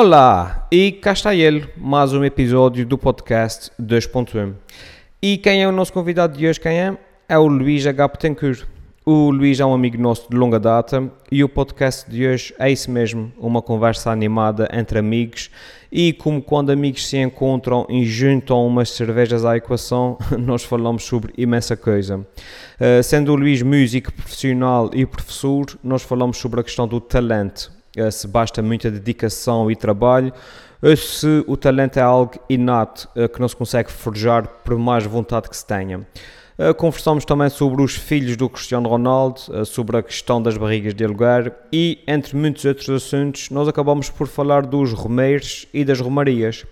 Olá, e cá está ele, mais um episódio do podcast 2.1. E quem é o nosso convidado de hoje, quem é? É o Luís H. Petencourt. O Luís é um amigo nosso de longa data e o podcast de hoje é isso mesmo, uma conversa animada entre amigos e como quando amigos se encontram e juntam umas cervejas à equação, nós falamos sobre imensa coisa. Uh, sendo o Luís músico profissional e professor, nós falamos sobre a questão do talento, se basta muita dedicação e trabalho, ou se o talento é algo inato uh, que não se consegue forjar por mais vontade que se tenha. Conversamos também sobre os filhos do Cristiano Ronaldo, sobre a questão das barrigas de aluguer e, entre muitos outros assuntos, nós acabamos por falar dos romeiros e das romarias.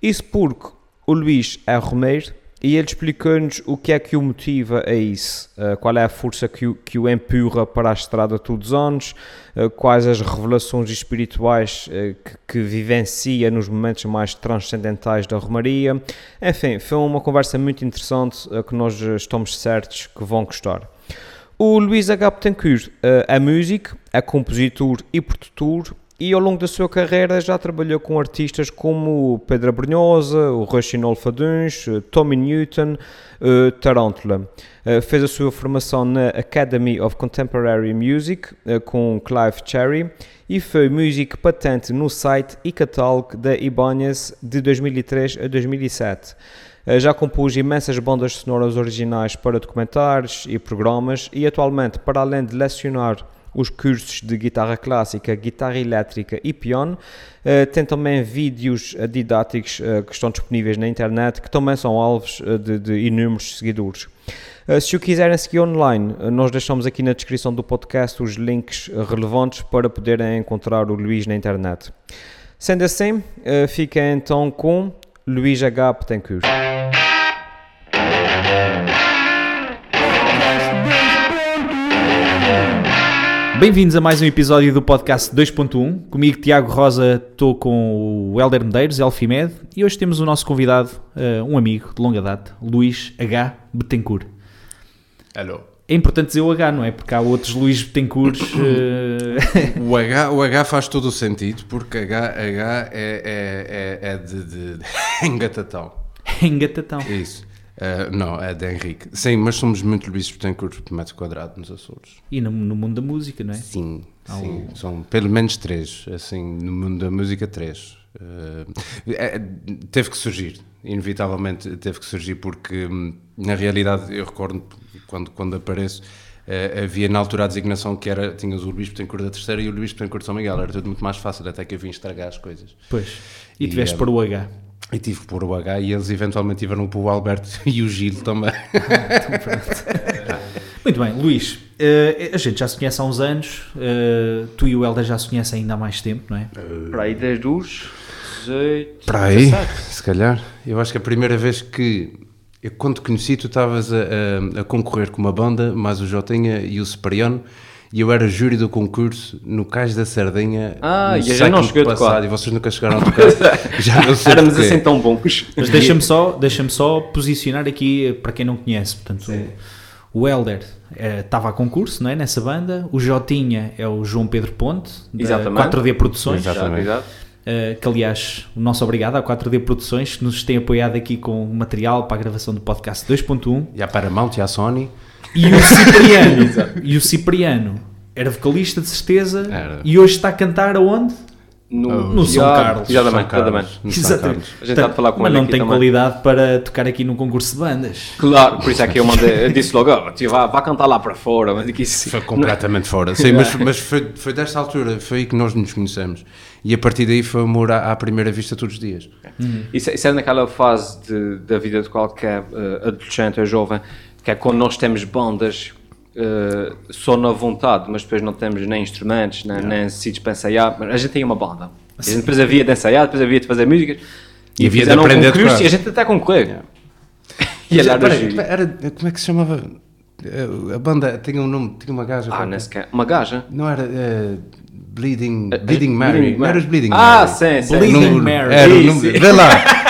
Isso porque o Luís é romeiro e ele explicou-nos o que é que o motiva a isso, uh, qual é a força que o, que o empurra para a estrada todos os anos, uh, quais as revelações espirituais uh, que, que, vivencia nos momentos mais transcendentais da Romaria. Enfim, foi uma conversa muito interessante que nós estamos certos que vão gostar. O Luís H. Betancourt é músico, é compositor e produtor e ao longo da sua carreira já trabalhou com artistas como Pedro Brunhosa, o Rochinol Faduns, Tommy Newton, uh, Tarantula. Uh, fez a sua formação na Academy of Contemporary Music uh, com Clive Cherry e foi músico patente no site e catálogo da Ibanez de 2003 a 2007. Já compôs imensas bandas sonoras originais para documentários e programas e atualmente, para além de lecionar os cursos de guitarra clássica, guitarra elétrica e piano. Uh, tem também vídeos uh, didáticos uh, que estão disponíveis na internet, que também são alvos de, de, inúmeros seguidores. se o quiserem seguir online, nós deixamos aqui na descrição do podcast os links relevantes para poderem encontrar o Luís na internet. Sendo assim, fiquem então com Luís H. Petencourt. Bem-vindos a mais um episódio do podcast 2.1. Comigo, Tiago Rosa, estou com o Helder Medeiros, Elfimed, e hoje temos o nosso convidado, uh, um amigo de longa data, Luís H. Betancourt. Alô. É importante dizer o H, não é? Porque há outros Luís Betancourts. Uh... o, H, o H faz todo o sentido, porque H, H é, é, é, é de, de, de engatatão. engatatão. Isso. Uh, não, é de Henrique. Sim, mas somos muito Luís Betancourt por metro quadrado nos Açores. E no, no, mundo da música, não é? Sim, sim. São pelo menos três. Assim, no mundo da música, três. Uh, é, teve que surgir, inevitavelmente teve que surgir, porque hum, na realidade eu recordo quando, quando apareço. Uh, havia na altura a designação que era, tinhas o Luís Betancourt da terceira e o Luís Betancourt de São Miguel, era tudo muito mais fácil, até que eu vim estragar as coisas. Pois, e, e tiveste para o H. E tive que pôr o H e eles eventualmente tiveram para o Alberto e o Gil também. Muito bem, Luís, uh, a gente já se conhece há uns anos, uh, tu e o Helder já se conhecem ainda há mais tempo, não é? Uh, para aí desde os 18... Para aí, se calhar. Eu acho que a primeira vez que, eu, quando te conheci, tu estavas a, a, a, concorrer com uma banda, mais o Jotinha e o Superiano, e eu era júri do concurso no Cais da Sardinha. Ah, e já não cheguei a tocar. E vocês nunca chegaram a tocar. já não sei Éramos assim tão bons. Mas deixa-me só, deixa só posicionar aqui para quem não conhece. Portanto, o, o Helder estava eh, a concurso não é, nessa banda. O Jotinha é o João Pedro Ponte, da Exatamente. 4D Produções. Exatamente. Uh, que aliás, o nosso obrigado à 4D Produções que nos tem apoiado aqui com material para a gravação do podcast 2.1 e à Paramount e à Sony e o Cipriano, e o Cipriano era vocalista de certeza era. e hoje está a cantar aonde? No, oh, no São Carlos. Exatamente, exatamente. exatamente. A gente está a falar com Mas não tem também. qualidade para tocar aqui num concurso de bandas. Claro, por isso é que eu mandei, eu disse logo, oh, vá, vá cantar lá para fora. Mas isso, foi completamente fora. Sim, mas, mas foi, foi desta altura, foi aí que nós nos conhecemos. E a partir daí foi amor à, à primeira vista todos os dias. Uhum. Isso, isso é naquela fase de, da vida de qualquer uh, adolescente ou jovem que é quando nós temos bandas uh, só na vontade, mas depois não temos nem instrumentos, nem, yeah. nem sítios para ensaiar. A gente tem uma banda. A gente depois havia de ensaiar, depois havia de fazer músicas. E, e havia de aprender um E a gente até concorrer. Yeah. e era, era, era, como é que se chamava? Eh, a banda tinha um nome, tinha uma gaja. Ah, nesse uma gaja? Não era. Uh, Bleeding, Bleeding Mary. Bleeding Mary. Bleeding ah, Mary. sim, sim. Bleeding Mary. Era o nome. Vê lá.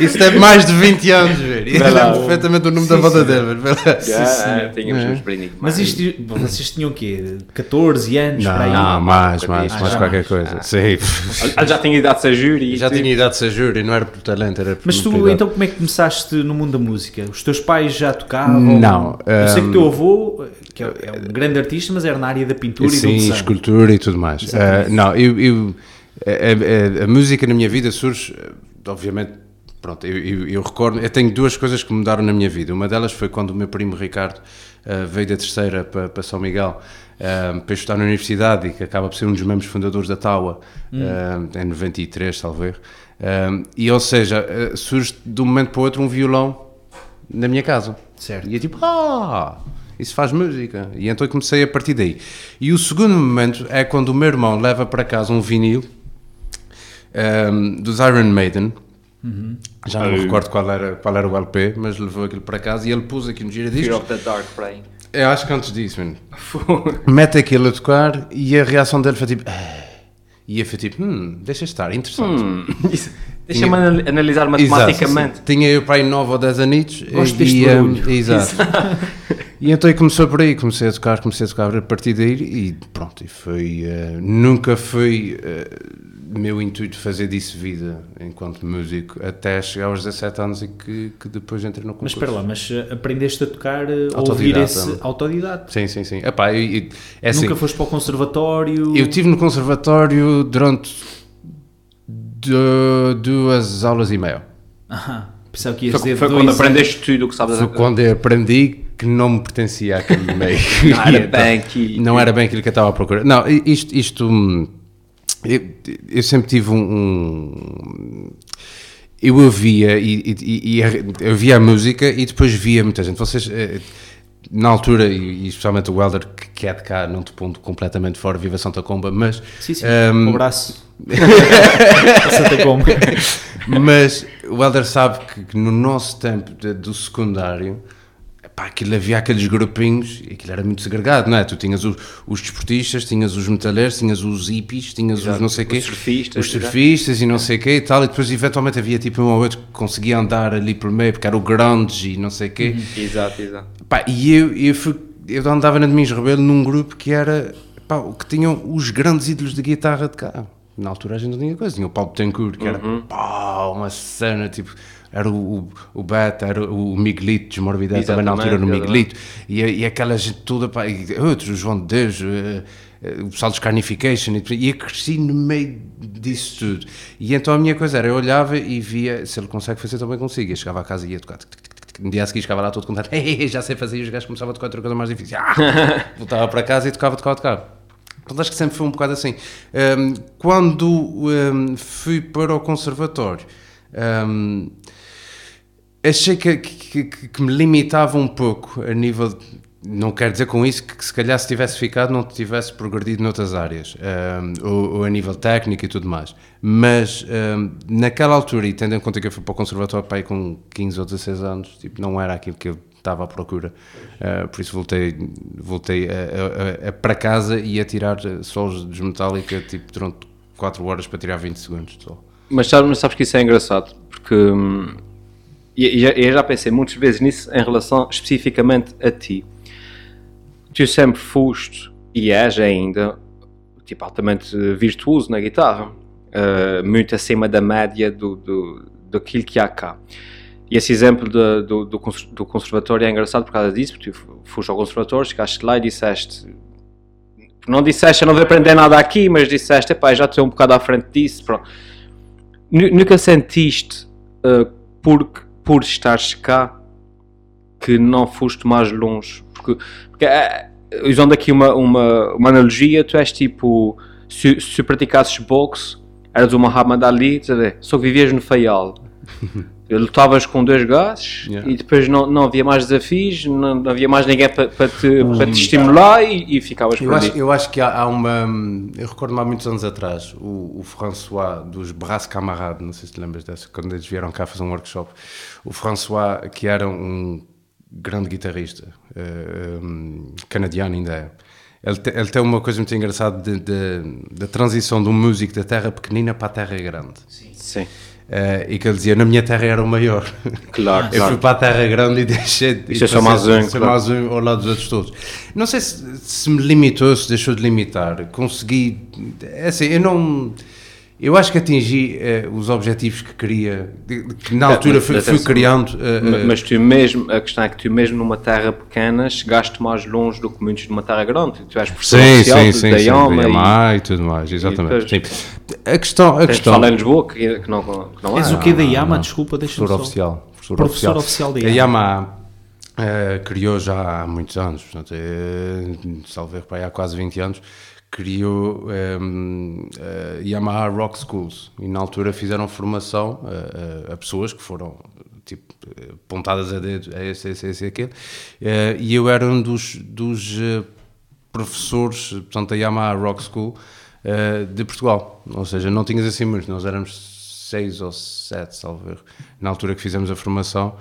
Isso deve mais de 20 anos, velho. E lembro perfeitamente o nome da banda dele. Já, tínhamos É. uns brindinhos. Mas isto, vocês tinham o quê? 14 anos? Não, para aí? não, mais, nunca mais, mais Ah, qualquer coisa. Ah. Sim. Ah, Já tinha idade de ser júri. e Já tudo. tinha idade de ser júri, não era por talento, era por Mas tu, então, como é que começaste no mundo da música? Os teus pais já tocavam? Não, Eu sei que o teu avô, que é é um grande artista, mas era na área da pintura e do Sim, escultura e tudo mais. Ah, não, eu, eu- a, a- a música na minha vida surge, obviamente, pronto, eu, eu, eu recordo, eu tenho duas coisas que mudaram na minha vida. Uma delas foi quando o meu primo Ricardo ah, veio da terceira para, para São Miguel ah, para estudar na universidade e que acaba por ser um dos membros fundadores da TAUA, ah, em 93, talvez. Ah, e, ou seja, surge de um momento para o outro um violão na minha casa. Certo. E é tipo, ah, isso faz música. E então eu comecei a partir daí. E o segundo momento é quando o meu irmão leva para casa um vinil ehm, dos Iron Maiden. Já não me recordo qual era, qual era o LP, mas levou aquilo para casa e ele pôs aqui no Fear giradiscos. of the Dark Brain. Eu acho que antes disso, mano. Mete aquilo a tocar e a reação dele foi tipo. "Ah." E eu fui tipo, hum, deixa estar, interessante. Isso. Deixa-me anal- analisar matematicamente. Exato. Tinha eu para aí 9 ou 10 anitos. Gosto e, deste e, barulho. um, Exato. e então começou por aí, comecei a tocar, comecei a tocar a partir daí e pronto, e foi, eh, nunca foi eh, meu intuito fazer disso vida enquanto músico, até chegar aos 17 anos e que, que depois entrei no Mas concurso. espera lá, mas uh, aprendeste a tocar, uh, a ouvir esse autodidata? Sim, sim, sim. Epá, eu- eu- é assim, Nunca foste para o conservatório? eu estive no conservatório durante du- duas aulas e meia. Aham, pensava que ias Foi, dizer foi quando anos. aprendeste tudo o que sabes Foi quando eu aprendi que não me pertencia àquele meio. Não era bem que- Não era bem aquilo que eu estava à procura. Não, isto. isto hum, eu, eu sempre tive um. um- eu ouvia e, e, e eu via a música e depois via muita gente. Vocês. Na altura, e e especialmente o Helder, que- que é de cá, não te pondo completamente fora, viva Santa Comba, mas Sim, sim, hum, um abraço. Santa Comba. mas o Helder sabe que, que no nosso tempo de- do secundário, pá, aquilo havia aqueles grupinhos, e aquilo era muito segregado, não é? Tu tinhas os, os desportistas, tinhas os metaleiros, tinhas os hippies, tinhas os não sei os quê, surfistas, os surfistas e não sei quê e tal, e depois eventualmente havia tipo um ou outro que conseguia andar ali pelo meio, porque era o grunge e não sei quê. Exato, exato. Pá, e eu, eu, fui, eu andava na Domingos Rebelo num grupo que era pá, o que tinham os grandes ídolos de guitarra de cá. Na altura a gente não tinha coisa, tinha o Paulo Betancourt, que era pá, uma cena tipo. Era o, o, o Beto, era o Miguelito, desmorbidade também na altura no Exatamente, Miguelito, e, e aquela gente toda, pá, e outros, o João de Deus, eh, eh, o pessoal dos Carnification, e, e eu cresci no meio disso tudo. E então a minha coisa era, eu olhava e via se ele consegue fazer, também consigo. Eu chegava a casa e ia tocar. tic, tic, tic, tic. No dia a seguir chegava lá todo contente, "Ei, já sei fazer, e os gajos começavam a tocar outra coisa mais difícil. Ah! Voltava para casa e tocava, tocava, tocava. Portanto, acho que sempre foi um bocado assim. Hum, quando hum, fui para o conservatório, hum, achei que, que, que- me limitava um pouco a nível. de- não quero dizer com isso que, que se calhar se tivesse ficado não tivesse progredido noutras áreas, hum, ou, ou a nível técnico e tudo mais. Mas hum, naquela altura, e tendo em conta que eu fui para o conservatório aí com 15 ou 16 anos, tipo, não era aquilo que eu estava à procura. Uh, por isso voltei, voltei a, a- a- para casa e a tirar solos de Metallica tipo, durante 4 horas para tirar 20 segundos só. Mas sabes, sabes que isso é engraçado, porque hum, e, e já- pensei muitas vezes nisso em relação especificamente a ti. Tu sempre foste e és ainda tipo, altamente virtuoso na guitarra, eh, muito acima da média do, do, daquilo que há cá. E esse exemplo de- do, do, cons- do conservatório é engraçado por causa disso, porque tu foste ao conservatório, chegaste lá e disseste não disseste eu não vou aprender nada aqui, mas disseste, epá, já estou um bocado à frente disso, pronto. Nu- Nunca sentiste, uh, por, por estares cá, que não foste mais longe? Porque, porque eh, usando aqui uma, uma, uma analogia, tu és tipo, se, se praticasses boxe, eras uma Muhammad Ali, só vivias no Faial. Lutavas com dois gajos Yeah. e depois não, não havia mais desafios, não, não havia mais ninguém para para te, para te estimular e, e ficavas Eu por acho, ali. eu acho que há, há uma. Eu recordo-me há muitos anos atrás, o, o François dos Bras Camarades, não sei se te lembras dessa, quando eles vieram cá fazer um workshop. O François, que era um grande guitarrista, eh, um, canadiano ainda é. Ele, te- ele tem uma coisa muito engraçada de- de- da transição de um músico da terra pequenina para a terra grande. Sim. Eh, e que ele dizia, na minha terra era o maior. Claro, Eu fui claro. para a terra grande e deixei Isto é só mais um, mais um ao lado dos outros todos. Não sei se, se me limitou, se deixou de limitar. Consegui. É assim, eu não. Eu acho que atingi eh, os objetivos que queria, que na É, altura mas fui, fui criando. eh, Mas tu mesmo, a questão é que tu mesmo numa terra pequena chegaste mais longe do que muitos numa terra grande. Tu és professor Sim, oficial sim, de- sim, da sim, IOMA da e Yamaha e tudo mais, exatamente. depois- sim. A questão, a tens de questão, falar em Lisboa que, que não, que não És é. o quê da Yama? Desculpa, deixa-me professor só. oficial, professor, Professor oficial da A Yamaha. Yamaha eh, criou já há muitos anos, portanto, eh, salvo erro, para aí há quase 20 anos, criou ehm, eh, Yamaha Rock Schools. E na altura fizeram formação eh, eh, a pessoas que foram tipo pontadas a dedo a esse, esse, esse e aquele. Eh, e eu era um dos, dos eh, professores, portanto, da Yamaha Rock School eh, de Portugal. Ou seja, não tinhas assim muitos, nós éramos seis ou sete, salvo erro, na altura que fizemos a formação,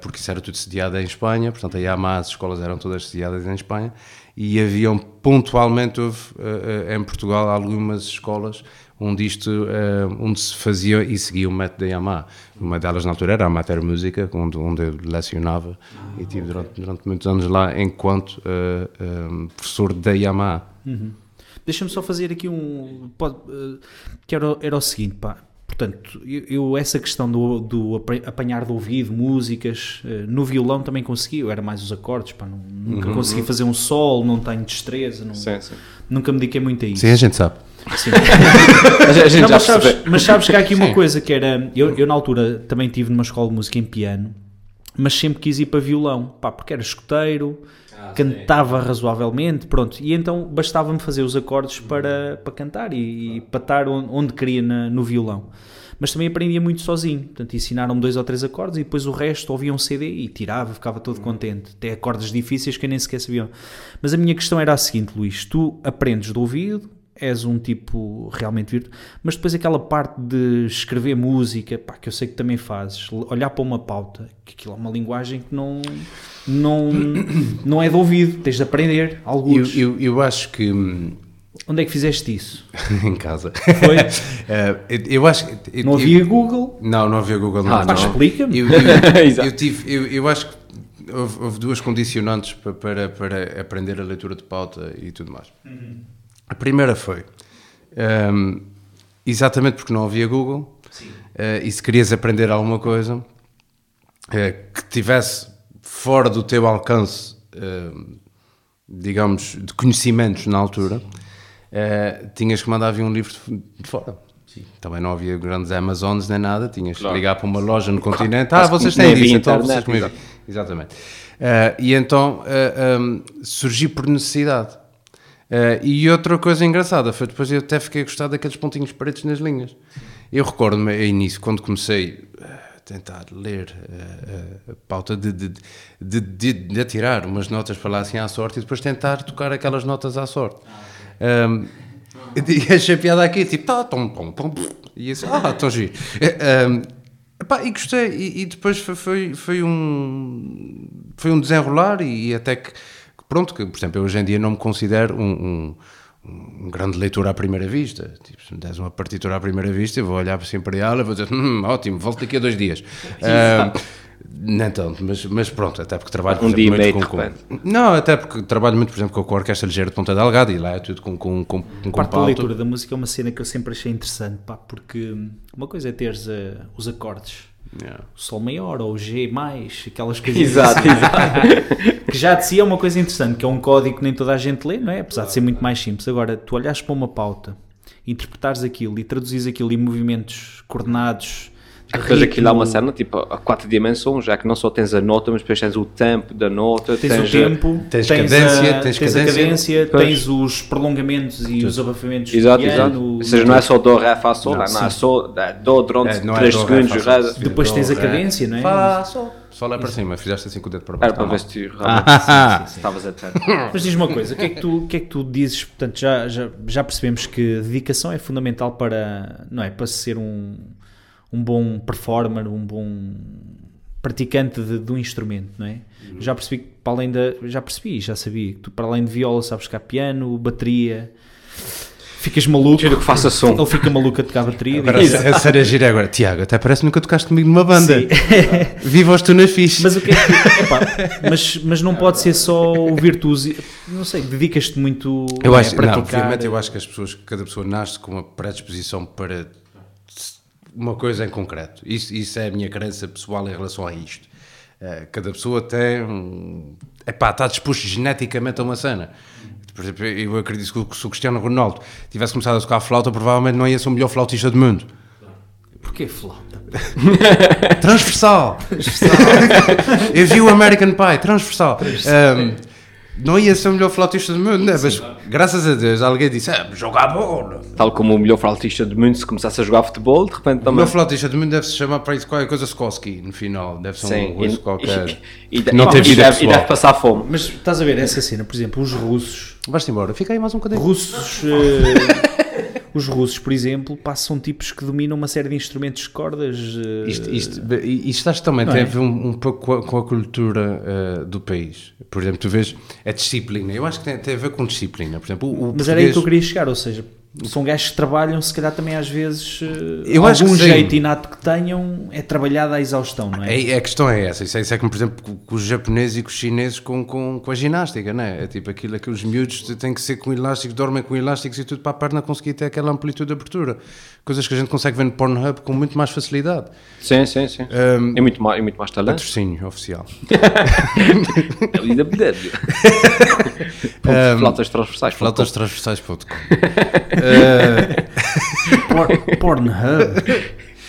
porque isso era tudo sediado em Espanha, portanto, a Yamaha, as escolas eram todas sediadas em Espanha, e haviam pontualmente, houve, eh, em Portugal, algumas escolas onde isto, eh, onde se fazia e seguia o método da Yamaha. Uma delas na altura era a Mater Música, onde, onde eu lecionava e tive durante, durante muitos anos lá enquanto eh, eh, professor da Yamaha. Deixa-me só fazer aqui um. Pode, que era, o- era o seguinte, pá. Portanto, eu, eu essa questão do, do apa- apanhar de ouvido músicas, eh, no violão também consegui, eu era mais os acordes, pá, não- nunca consegui fazer um sol, não tenho destreza, não- Sim, sim. nunca me dediquei muito a isso. Sim, a gente sabe. Sim. A gente- Não, já mas, sabes, mas sabes que há aqui uma coisa que era. Eu, eu na altura também tive numa escola de música em piano, mas sempre quis ir para violão, pá, porque era escoteiro, cantava razoavelmente, pronto. E então bastava-me fazer os acordes para, para cantar e, e para estar onde, onde queria na- no violão. Mas também aprendia muito sozinho, portanto ensinaram-me dois ou três acordes e depois o resto ouvia um CD e tirava, ficava todo contente. Até acordes difíceis que eu nem sequer sabia. Mas a minha questão era a seguinte, Luís: tu aprendes de ouvido, és um tipo realmente virtuoso, mas depois aquela parte de escrever música, pá, que eu sei que também fazes, olhar para uma pauta, que aquilo é uma linguagem que não, não, não é de ouvido, tens de aprender Eu, alguns. eu, eu acho que hum, Onde é que fizeste isso? em casa. Foi? Eh, eu, eu acho eu- Não havia Google? Não, não havia Google. Ah, não. explica-me. Eu, eu, eu tive, eu, eu acho que houve, houve duas condicionantes pa- para, para aprender a leitura de pauta e tudo mais. A primeira foi ehm, exatamente porque não havia Google eh, e se querias aprender alguma coisa eh, que tivesse fora do teu alcance, ehm, digamos, de conhecimentos na altura, eh, tinhas que mandar vir um livro de, fora. Também não havia grandes Amazones nem nada, tinhas Claro. que ligar para uma loja no continente. Ah, vocês têm havia então internet, vocês é que- Exatamente. Eh, e então eh, um, surgi por necessidade. Eh, e outra coisa engraçada foi depois eu até fiquei a gostar daqueles pontinhos pretos nas linhas. Eu recordo-me início, quando comecei tentar ler eh, a pauta de, de, de, de, atirar umas notas para lá assim à sorte e depois tentar tocar aquelas notas à sorte. Um, e achei piada aqui, tipo, tá, tom, tom, tom, e assim, ah, tão giro. Eh, um, epá, e gostei, e, e depois foi, foi, foi um foi um desenrolar e até que, pronto, que, por exemplo, eu hoje em dia não me considero um, um, um grande leitor à primeira vista. Tipo, se me des uma partitura à primeira vista, eu vou olhar sempre para ela e vou dizer, hum, ótimo, volto daqui a dois dias. Ah, nem tanto, mas, mas pronto, até porque trabalho Um exemplo, dia e muito meio, com, de com-. Não, até porque trabalho muito, por exemplo, com a Orquestra Ligeira de Ponta Delgada e lá é tudo com, com, com, com, A parte da leitura da música é uma cena que eu sempre achei interessante, pá, porque uma coisa é teres eh, os acordes, Yeah. o Sol maior ou o G, aquelas coisas Exato, exato. que já de si é uma coisa interessante, que é um código que nem toda a gente lê, não é? Apesar de ser muito mais simples. Agora, tu olhares para uma pauta, interpretares aquilo e traduzires aquilo em movimentos coordenados. De Depois aquilo há uma cena tipo a quatro dimensões, já que não só tens a nota, mas depois tens o tempo da nota, Tens, tens, o tempo, tens tens, cadência, a, tens tens a cadência. cadência, Pois. tens os prolongamentos e os abafamentos. Exato, exato. Ou seja, não é só do, ré, fá, sol, não, Não, é só é, do durante É, não é 3 do, ré, segundos, fá, ré. sol, Depois do, tens a ré, cadência, não é? Fá, sol. Sol é para cima, fizeste assim com o dedo para Era baixo. para tá ver se tu realmente se estavas atento. Mas diz-me uma coisa, o que é que tu, o que é que tu dizes? Portanto, já, já, já percebemos que a dedicação é fundamental para, não é, para ser um, um bom performer, um bom praticante de, de um instrumento, não é? Já percebi que para além da, já percebi, já sabia que tu para além de viola sabes tocar piano, bateria, ficas maluco. Quero que faça som. Ele fica maluco a tocar bateria. Agora, diz, a série gira agora. Tiago, até parece que nunca tocaste comigo numa banda. Viva os tu na fixe. Mas o que é que. epá, mas, mas não pode ser só o virtuoso. Não sei, dedicas-te muito Eu a acho, não, praticar. obviamente eu acho que as pessoas, cada pessoa nasce com uma predisposição para uma coisa em concreto. Isso, isso é a minha crença pessoal em relação a isto. Eh, cada pessoa tem, epá, está disposto geneticamente a uma cena. Por exemplo, eu acredito que se o Cristiano Ronaldo tivesse começado a tocar flauta, provavelmente não ia ser o melhor flautista do mundo. Porquê flauta? Transversal! eu vi o American Pie, transversal. Um, não ia ser o melhor flautista do mundo, né? mas graças a Deus alguém disse: ah, jogar bola. Tal como o melhor flautista do mundo, se começasse a jogar futebol, de repente O também. melhor flautista do mundo deve se chamar para isso qualquer coisa Skorsky no final, deve ser Sim, um russo e, qualquer. e, e, não e- tem e vida deve, e pessoal. deve passar fome. Mas estás a ver essa cena, por exemplo, os russos. Vais-te embora, fica aí mais um bocadinho. Russos. eh, os russos, por exemplo, são tipos que dominam uma série de instrumentos de cordas. eh, Isto, isto, isto acho que também Não tem é? a ver um, um pouco com a, com a cultura eh, do país. Por exemplo, tu vês a disciplina. Eu acho que tem, tem a ver com disciplina. Por exemplo, o, o Mas era aí que eu português- queria chegar, ou seja, são gajos que trabalham, se calhar também às vezes, eh, Eu acho algum que sim. jeito inato que tenham é trabalhado à exaustão, não é? É, a questão é essa, isso é, isso é como por exemplo com, os japoneses e com os chineses com, com, com a ginástica, não é? É tipo aquilo, aqueles miúdos têm que ser com elásticos, dormem com elásticos e tudo para a perna conseguir ter aquela amplitude de abertura. Coisas que a gente consegue ver no Pornhub com muito mais facilidade. Sim, sim, sim. Um, É muito mais, é muito mais talento. patrocínio oficial. É ali da bedede. Flautas transversais. Flautastransversais.com Por- Pornhub.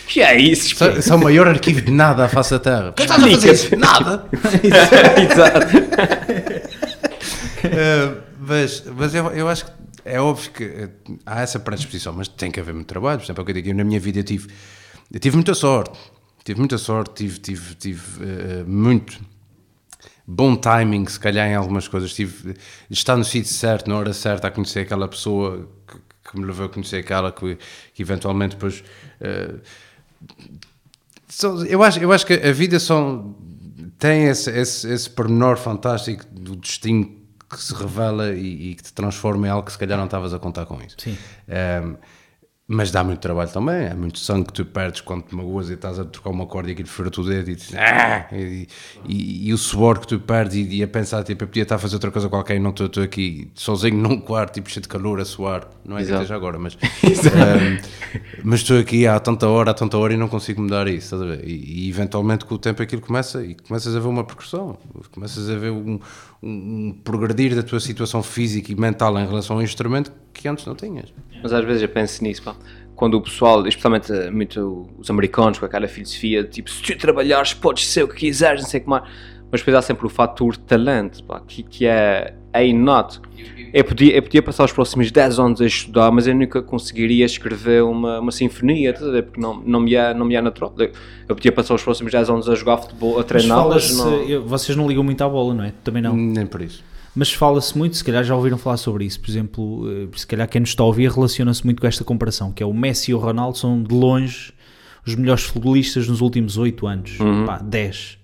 Que é isso? É o maior arquivo de nada à face da Terra. Por que estás a fazer isso? Nada! Exato. Uh, mas mas eu, eu acho que é óbvio que uh, há essa predisposição, mas tem que haver muito trabalho. Por exemplo, é o que eu digo, eu na minha vida eu tive, eu tive muita sorte, tive muita sorte, tive, tive, tive uh, muito bom timing, se calhar, em algumas coisas. Tive de estar no sítio certo, na hora certa, a conhecer aquela pessoa que, me levou a conhecer aquela que, que eventualmente depois. uh, eu, acho, eu acho que a vida tem esse, esse, esse pormenor fantástico do destino que se revela e, e que te transforma em algo que se calhar não estavas a contar com isso. Sim. Um, mas dá muito trabalho também, é muito sangue que tu perdes quando te magoas e estás a trocar uma corda e aquilo fura o dedo e, dizes, "Ah!" e, e- e o suor que tu perdes e, e a pensar, tipo, eu podia estar a fazer outra coisa qualquer e não estou estou aqui sozinho num quarto, tipo, cheio de calor, a suar, não é que Exato. esteja agora, mas um, mas estou aqui há tanta hora, há tanta hora e não consigo mudar isso, estás a ver? E, eventualmente com o tempo aquilo começa e começas a ver uma progressão, começas a ver um, um progredir da tua situação física e mental em relação ao instrumento que antes não tinhas. Mas às vezes eu penso nisso, pá. Quando o pessoal, especialmente eh, muito os americanos, com aquela filosofia, tipo, se tu trabalhares, podes ser o que quiseres, não sei o que mais. Mas depois há sempre o fator talento, pá, que, que é, é inato. Eu podia, eu podia passar os próximos 10 anos a estudar, mas eu nunca conseguiria escrever uma, uma sinfonia, estás a ver? Porque não, não, me é, não me é natural. Eu, eu podia passar os próximos 10 anos a jogar futebol, a Mas treinar, mas fala-se, não... vocês não ligam muito à bola, não é? Também não. Nem por isso. Mas fala-se muito, se calhar já ouviram falar sobre isso. Por exemplo, eh, se calhar quem nos está a ouvir relaciona-se muito com esta comparação, que é o Messi e o Ronaldo são de longe os melhores futebolistas nos últimos 8 anos, pá, 10.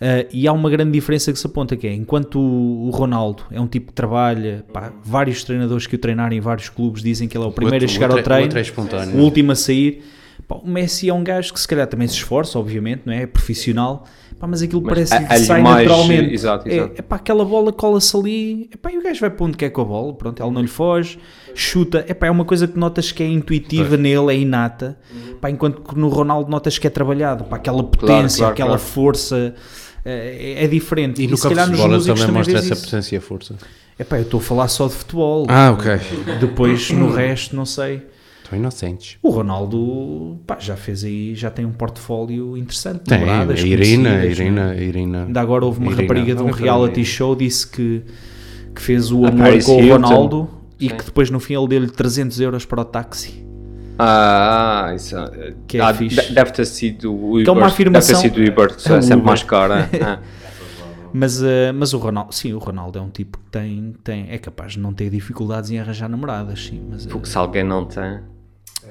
Eh, e há uma grande diferença que se aponta que é, enquanto o, o Ronaldo é um tipo que trabalha, pá, vários treinadores que o treinaram em vários clubes dizem que ele é o primeiro a chegar o ao o treino, espontâneo. o último a sair. Pá, o Messi é um gajo que se calhar também se esforça, obviamente, não é? É profissional, pá, mas aquilo Mas parece é- que sai mais- naturalmente. exato, É- exato. é pá, aquela bola cola-se ali, epá, e o gajo vai para onde quer com a bola, pronto, ela não lhe foge, chuta, epá, é uma coisa que notas que é intuitiva nele, é inata, pá, enquanto que no Ronaldo notas que é trabalhado, pá, aquela potência, claro, aquela claro. força, é, é diferente. E no se campo de calhar nos bola músicos também mostra essa isso. potência e a força. Epá, eu estou a falar só de futebol, Ah, ok. depois no resto não sei. Estão inocentes. O Ronaldo, pá, já fez aí, já tem um portfólio interessante, Tem, a namoradas Irina, a Irina, né? a Irina. Ainda agora houve uma Irina. rapariga de um reality show disse que, que fez o A amor Paris com o Hilton. Ronaldo e Sim. que depois no fim ele deu-lhe 300 euros para o táxi. Ah, isso é- Que é ah, fixe. de- Deve ter sido o Uber. Que é uma afirmação- Deve ter sido o Uber, É é sempre Uber. mais caro. é. Ah. Mas, mas o Ronaldo, sim, o Ronaldo é um tipo que tem, tem, é capaz de não ter dificuldades em arranjar namoradas, sim. Mas, Porque se alguém não tem.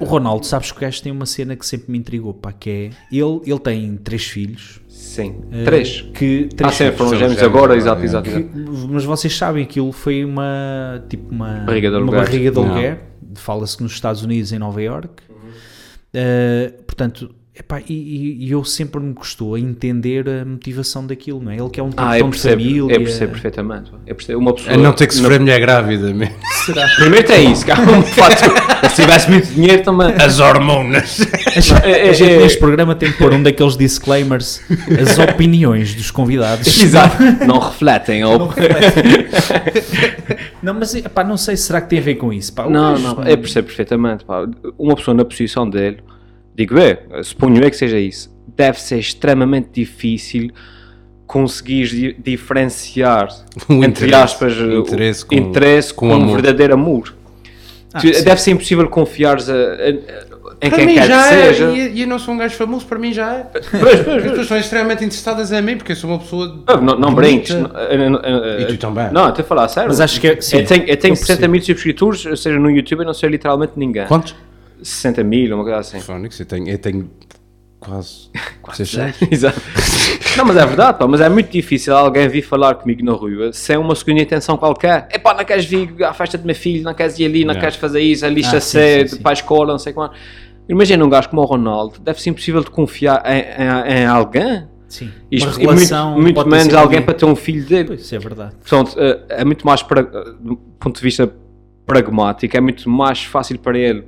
O Ronaldo, sabes que o gajo tem uma cena que sempre me intrigou, pá, que é, ele, ele tem três filhos. Sim. eh, Três. Que, Ah, três sim, filhos. foram gêmeos gêmeos agora, agora, exato, é. exato, Que- exato. mas vocês sabem que aquilo foi uma tipo uma Barriga de uma aluguer. barriga de aluguer fala-se nos Estados Unidos, em Nova York. portanto, epá, e, e, eu sempre me custou a entender a motivação daquilo, não é? Ele que é um tipo Ah, eu tão de percebo, família. eu percebo perfeitamente. Eu percebo. Uma pessoa, A não ter que sofrer mulher grávida mesmo. Será? Primeiro tem isso, cara. Um fato. Se tivesse muito dinheiro também. As hormonas. É, A gente é, neste programa tem que pôr um daqueles disclaimers, as opiniões dos convidados. Exato. Não refletem. Ou... Não, mas epá, não sei, será que tem a ver com isso? Pá, Não, não, eu percebo perfeitamente. pá. Uma pessoa na posição dele, digo eu, suponho eu que seja isso, deve ser extremamente difícil conseguir di- diferenciar, O entre interesse, aspas, o o interesse com- interesse com com, um amor. verdadeiro amor. Ah, Tu- deve ser impossível confiar em Para quem mim quer já que é, seja. e, e eu não sou um gajo famoso, para mim já é. Pois, pois, As pessoas são extremamente interessadas em mim, porque eu sou uma pessoa. Ah, Não, não brinques. eh, não, eh, E tu também. Não, estou a falar a sério. Mas acho que é- sim, eu tenho, eu tenho eu 60 percebo. mil subscritores, ou seja, no YouTube eu não sei literalmente ninguém. Quantos? 60 mil, uma coisa assim. Fónix, eu tenho, eu tenho quase. quase Exato. Não, mas é verdade, pá, mas é muito difícil alguém vir falar comigo na rua sem uma segunda intenção qualquer. É pá, não queres vir à festa do meu filho, não queres ir ali, não Não. queres fazer isso, a lista Ah, sim, C, sim, sim. para a escola, não sei como. Imagina um gajo como o Ronaldo, deve ser impossível de confiar em, em- em alguém. Sim. E, Uma muito, relação muito pode menos alguém para ter um filho dele. Pois, isso é verdade. Portanto, eh, é muito mais, pra- eh, do ponto de vista pragmático, é muito mais fácil para ele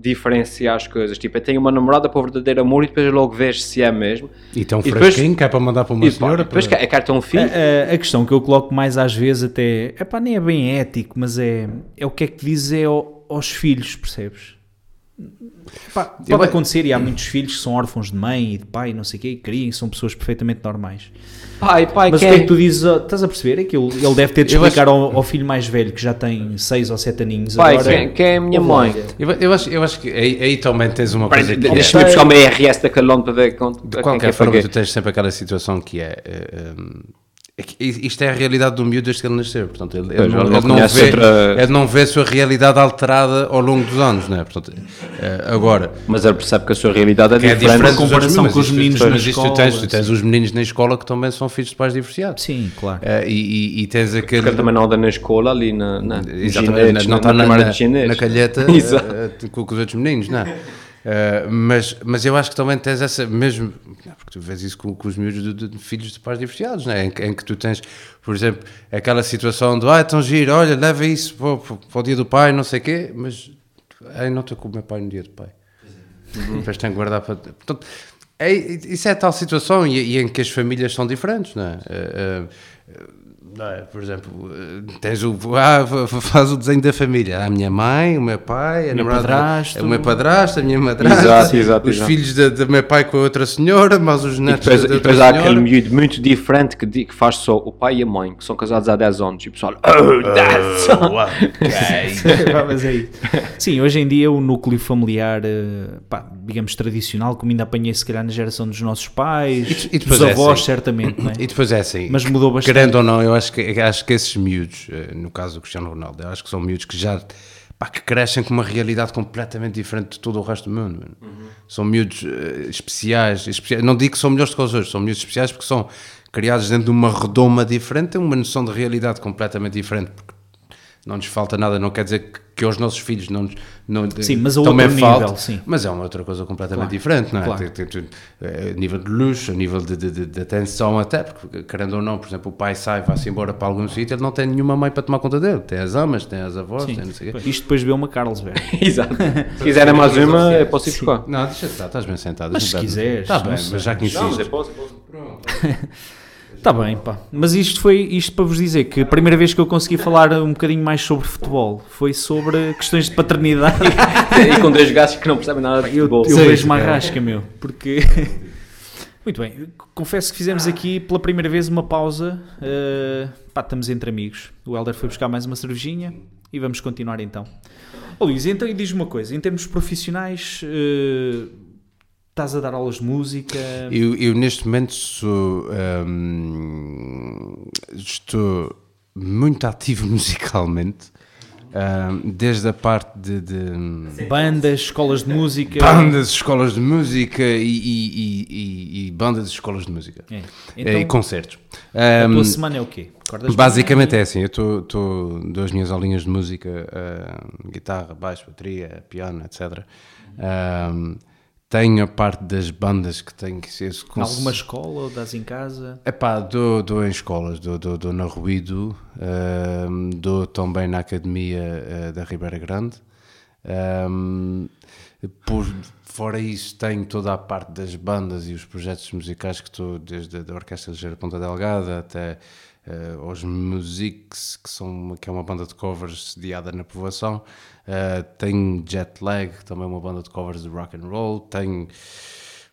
diferenciar as coisas. Tipo, eu tenho uma namorada para o verdadeiro amor e depois logo vejo se é mesmo. E tão E depois- fresquinho que é para mandar para uma E pá, senhora. depois para- quer ter um filho. A, a- a questão que eu coloco mais às vezes até, é pá, nem é bem ético, mas é, é o que é que dizes é ao- aos filhos, percebes? Pá, pode Eu- acontecer e há muitos filhos que são órfãos de mãe e de pai, não sei o quê, e criem, e são pessoas perfeitamente normais. Pai, pai, Mas quem o que é que tu dizes? Estás a perceber? É que ele, ele deve ter de explicar ao, ao filho mais velho que já tem 6 ou 7 aninhos Pai, agora. quem, quem é a minha mãe? Eu, eu acho, eu acho que aí, aí também tens uma coisa que é, Deixa-me buscar uma IRS da Calon para ver quanto, de qualquer que é forma tu tens sempre aquela situação que é, eh, um, é que isto é a realidade do miúdo desde que ele nasceu portanto ele, ele Pois, não, ele não ele não conhece vê, outra- ele não vê a sua realidade alterada ao longo dos anos não é? portanto, eh, agora Mas ele percebe que a sua realidade é que é diferente. diferente comparação com os meninos mas na isto escola, tu tens, tu tens sim. os meninos na escola que também são filhos de pais divorciados Sim, claro. Eh, e, e- e tens aquele Porque ele também não anda na escola ali na, na, Exatamente, não na, está na, na, na calheta Exato. eh, com, com os outros meninos, não é? Eh, mas, mas eu acho que também tens essa mesmo, porque tu vês isso com, com os miúdos de, de filhos de pais divorciados, não é? Em, que- em que tu tens, por exemplo, aquela situação de ah, tão giro, olha, leva isso para, o- para o dia do pai, não sei o quê, mas ai, não estou com o meu pai no dia do pai. Depois tenho que guardar para. Portanto, é, isso é a tal situação e, e em que as famílias são diferentes, não é? Eh, não é? Por exemplo, eh, tens o, ah, fa- fa- faz o desenho da família. A minha mãe, o meu pai, a meu namorada- padrasto. o meu padrasto, a minha madrasta, Exato, exato, os exato. filhos do meu pai com a outra senhora, mas os E netos depois, da, e depois outra há aquele miúdo muito diferente que, que faz só o pai e a mãe, que são casados há 10 anos, e o pessoal, oh, that's Mas é isso. Sim, hoje em dia o núcleo familiar, eh, pá, digamos, tradicional, como ainda apanhei se calhar na geração dos nossos pais, E- e depois dos é avós, assim. certamente, não é? E depois é assim, Mas mudou bastante. querendo ou não, eu acho que, acho que esses miúdos, eh, no caso do Cristiano Ronaldo, eu acho que são miúdos que já pá, que crescem com uma realidade completamente diferente de todo o resto do mundo. mano. São miúdos eh, especiais, especiais. Não digo que são melhores do que os outros, são miúdos especiais porque são criados dentro de uma redoma diferente, têm uma noção de realidade completamente diferente. Porque não nos falta nada, não quer dizer que, que aos nossos filhos não, nos- não Sim, mas a também outro falta, nível, sim. mas é uma outra coisa completamente Claro, diferente, não é? claro. Tem- tem tudo, eh, a nível de luxo, a nível de, de, de- de atenção até, porque querendo ou não, por exemplo, o pai sai, vai-se embora para algum sítio, ele não tem nenhuma mãe para tomar conta dele, tem as amas, tem as avós, Sim. tem não sei o quê. Isto depois vê uma Carlsberg. Exato. Se quiserem mais uma, é posso ir buscar. Não, deixa estar, estás bem sentado. Mas se quiseres, Está bem, mas já que Não, mas insistes. posso, posso. Está bem, pá. Mas isto foi isto para vos dizer que a primeira vez que eu consegui falar um bocadinho mais sobre futebol foi sobre questões de paternidade. e com dois gajos que não percebem nada de Eu, futebol. eu Sim, vejo uma rasca, meu. Porque. Muito bem, confesso que fizemos aqui pela primeira vez uma pausa. eh, pá, estamos entre amigos. O Helder foi buscar mais uma cervejinha e vamos continuar então. Ó Luís, então e diz-me uma coisa: em termos profissionais, eh, estás a dar aulas de música? Eu, eu neste momento sou, hum, estou muito ativo musicalmente, Ahm, desde a parte de, de Bandas, escolas de música. bandas, escolas de música e, e- e- e- bandas, escolas de música. É. Eh, Então, e concertos. a Ahm, tua semana é o quê? Acordas basicamente é assim, eu estou duas minhas aulinhas de música, ah, guitarra, baixo, bateria, piano, etc. Ahm, tenho a parte das bandas que tenho que ser... Em alguma escola ou dás em casa? Epá, dou, dou em escolas, dou, dou, dou na Ruído, dou também na Academia eh, da Ribeira Grande. Ahm, por fora isso, tenho toda a parte das bandas e os projetos musicais que estou, desde a da Orquestra Ligeira Ponta Delgada até eh, aos Musics, que, são, que é uma banda de covers sediada na povoação. Eh, tenho Jet Lag, também uma banda de covers de rock and roll. Tenho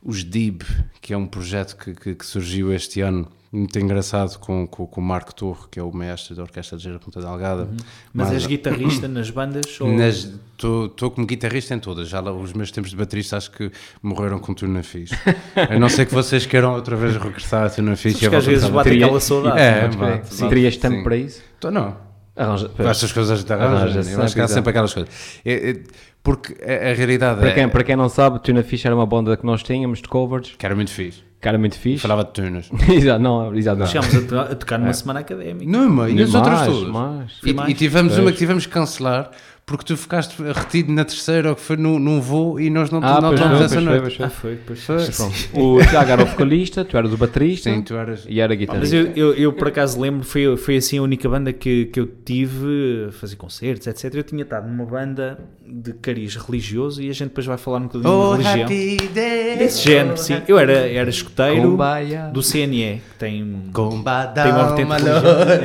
os Dib, que é um projeto que, que- que surgiu este ano, muito engraçado, com, com, com o Marco Torre, que é o mestre da Orquestra de Ligeira Ponta Delgada. Mas és guitarrista nas bandas? Ou... Estou como guitarrista em todas, já lá, os meus tempos de baterista acho que morreram com tudo na fixe. A não ser que vocês queiram outra vez regressar a tudo na fixe. Porque às vezes bate aquela saudade. É, Podes crer. bate, Se bate, terias tempo sim. para isso? Então, não. Arranja. Estas coisas a gente arranja. Arranja Eu acho que há sempre, sempre aquelas coisas. É, é, porque a, a realidade Para é quem, para quem não sabe, Tuna Fish era uma banda que nós tínhamos de covers, que era muito fixe. que era muito fixe. Falava de tunas. exato, não, exato. Não. Chegámos a, to- a tocar numa semana académica. Não, mãe, e as outras todas. mais. E, mais. e tivemos Pois. uma que tivemos que cancelar porque tu ficaste retido na terceira ou que foi num, num voo e nós não, Ah, não foi, essa noite. foi. Ah, foi, pois Foi. O Tiago era o vocalista, tu eras o baterista Sim, tu eras. e era Mas guitarrista. eu, eu, eu, por acaso lembro, foi, foi assim a única banda que, que eu tive a fazer concertos, etc. Eu tinha estado numa banda de cariz religioso e a gente depois vai falar um bocadinho Oh, de religião. day. Desse género, sim. Eu era, era escoteiro Kumbaya. do CNE, que tem, tem uma vertente religiosa.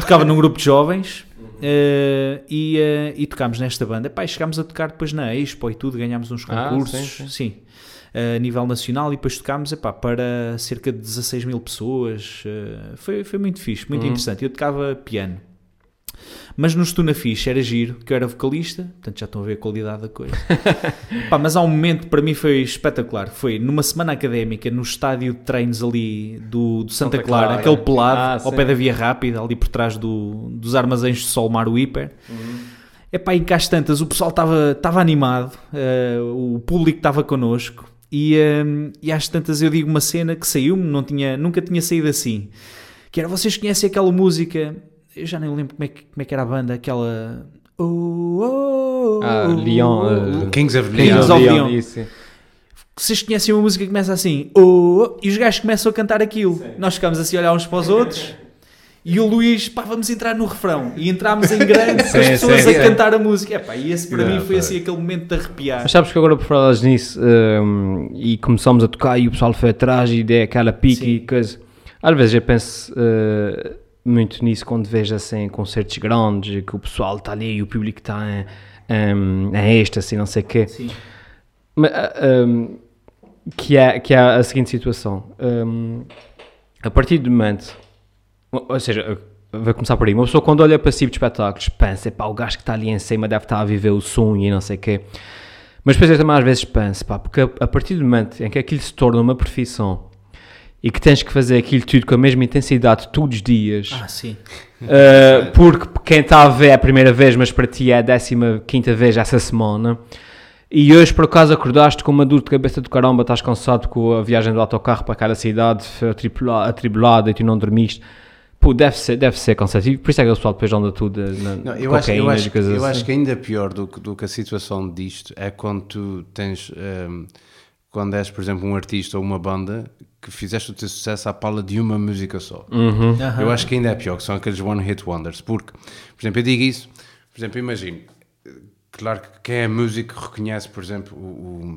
Tocava num grupo de jovens eh, e, eh, e tocámos nesta banda. Pá, e chegámos a tocar depois na Expo e tudo, ganhámos uns Ah, concursos, sim, sim, sim. eh, a nível nacional e depois tocámos epá, para cerca de 16 mil pessoas. foi, foi muito fixe, muito interessante. Eu tocava piano. Mas no Stuna Fixe era giro, que eu era vocalista, portanto já estão a ver a qualidade da coisa. Pá, mas há um momento que para mim foi espetacular. Foi numa semana académica, no estádio de treinos ali do, do Santa, Santa Clara, Clara. aquele pelado, Ah, ao pé da Via Rápida, ali por trás do- dos armazéns de Solmar o Hiper. É pá, e cá tantas, o pessoal estava animado, eh, o público estava connosco. E, eh, e às tantas eu digo uma cena que saiu-me, não tinha, nunca tinha saído assim. Que era, vocês conhecem aquela música, eu já nem lembro como é que, como é que era a banda, aquela... Oh, oh, Ah, oh, Leon, oh, eh, Kings of Kings Leon. of Leon. Leon, isso. vocês conhecem uma música que começa assim, oh, oh, e os gajos começam a cantar aquilo. Nós ficámos assim a olhar uns para os outros, e o Luís, pá, vamos entrar no refrão. E entrámos em grande com as Sim, pessoas sim. a cantar a música. Epá, e esse para Não, mim foi assim aquele momento de arrepiar. Mas sabes que agora por falar nisso hum, e começamos a tocar e o pessoal foi atrás e deu aquela pique Sim. e coisa. Às vezes eu penso uh, muito nisso quando vejo assim concertos grandes que o pessoal está ali e o público está em, em, em êxtase e não sei o quê. Sim. Mas, ah, hum, que, é, que é a seguinte situação. Hum, a partir do momento, ou ou seja, vai começar por aí, uma pessoa quando olha para esse tipo de espetáculos pensa, pá, o gajo que está ali em cima deve estar a viver o sonho e não sei o quê. Mas depois eu também às vezes penso, pá, porque a, a partir do momento em que aquilo se torna uma profissão e que tens que fazer aquilo tudo com a mesma intensidade todos os dias, Ah, sim. Uh, porque quem está a ver é a primeira vez, mas para ti é a décima quinta vez essa semana. E hoje, por acaso, acordaste com uma dor de cabeça do caramba, estás cansado com a viagem do autocarro para cada cidade atribula- atribulada e tu não dormiste. Pô, deve ser, deve ser cansativo. Por isso é que o pessoal depois anda tudo na Não, eu acho, eu, acho, e coisas eu assim. acho que ainda pior do que, do que a situação disto é quando tu tens, ehm, quando és, por exemplo, um artista ou uma banda que fizeste o teu sucesso à pala de uma música só. Uhum. Eu acho que ainda é pior, que são aqueles one hit wonders, porque, por exemplo, eu digo isso, por exemplo, imagino, claro que quem é músico reconhece, por exemplo, o,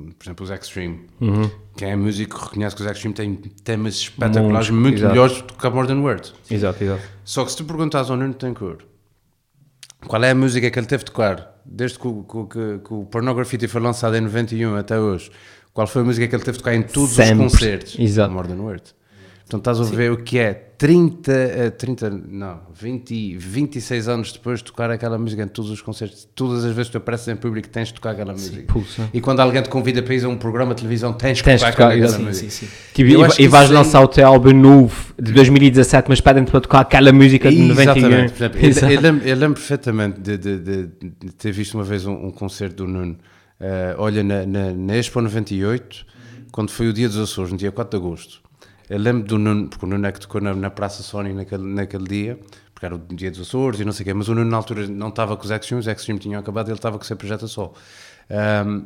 o- por exemplo, os Extreme. Uhum. Quem é músico reconhece que os Extreme têm temas espetaculares, muito exato. melhores do que a Modern Words. Exato, exato. Só que se tu perguntares ao Nuno Tencourt qual é a música que ele teve de tocar desde que, o- que que- que o Pornography foi lançado em 91 até hoje, qual foi a música que ele teve de tocar em todos Sempre. os concertos? Exato. More Than Words. Portanto, estás a ver o que é 30, eh, 30 não, 20, 26 anos depois de tocar aquela música em todos os concertos, todas as vezes que tu apareces em público tens de tocar aquela música. pulsa. E quando alguém te convida para ir a um programa de televisão, tens Tens de tocar, aquela sim, música. sim, sim. Tipo, e, e vais aí- lançar o teu álbum novo de 2017, mas pedem-te para tocar aquela música de 91. Exatamente. Eu, eu lembro, eu lembro perfeitamente de, de- de- de ter visto uma vez um, um concerto do Nuno. Eh, olha, na, na, na Expo 98, quando foi o dia dos Açores, no dia 4 de agosto, eu lembro do Nuno, porque o Nuno é que tocou na, na Praça Sony naquele, naquele dia, porque era o dia dos Açores e não sei o quê, mas o Nuno na altura não estava com os Extreme, os Extreme tinham acabado, ele estava com o seu projeto a só. Ahm,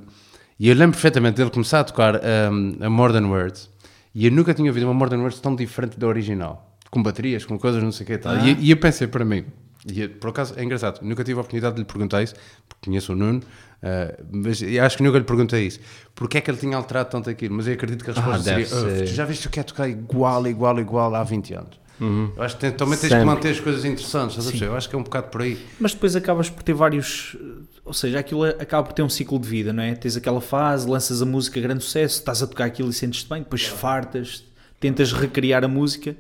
e eu lembro perfeitamente dele começar a tocar ahm, a Modern Words, e eu nunca tinha ouvido uma Modern Words tão diferente da original, com baterias, com coisas, não sei o quê e tal. E, e eu pensei para mim, e por acaso é engraçado, nunca tive a oportunidade de lhe perguntar isso, porque conheço o Nuno, ah, mas eu acho que nunca lhe perguntei isso. Porque é que ele tinha alterado tanto aquilo? Mas eu acredito que a resposta deve seria: "Ah, ser. tu já viste o que é tocar igual, igual, igual há 20 anos? Eu acho que tem- também tens Sempre. que manter as coisas interessantes? Eu acho que é um bocado por aí. Mas depois acabas por ter vários. Ou seja, aquilo acaba por ter um ciclo de vida, não é? Tens aquela fase, lanças a música, grande sucesso, estás a tocar aquilo e sentes-te bem, depois fartas, tentas recriar a música,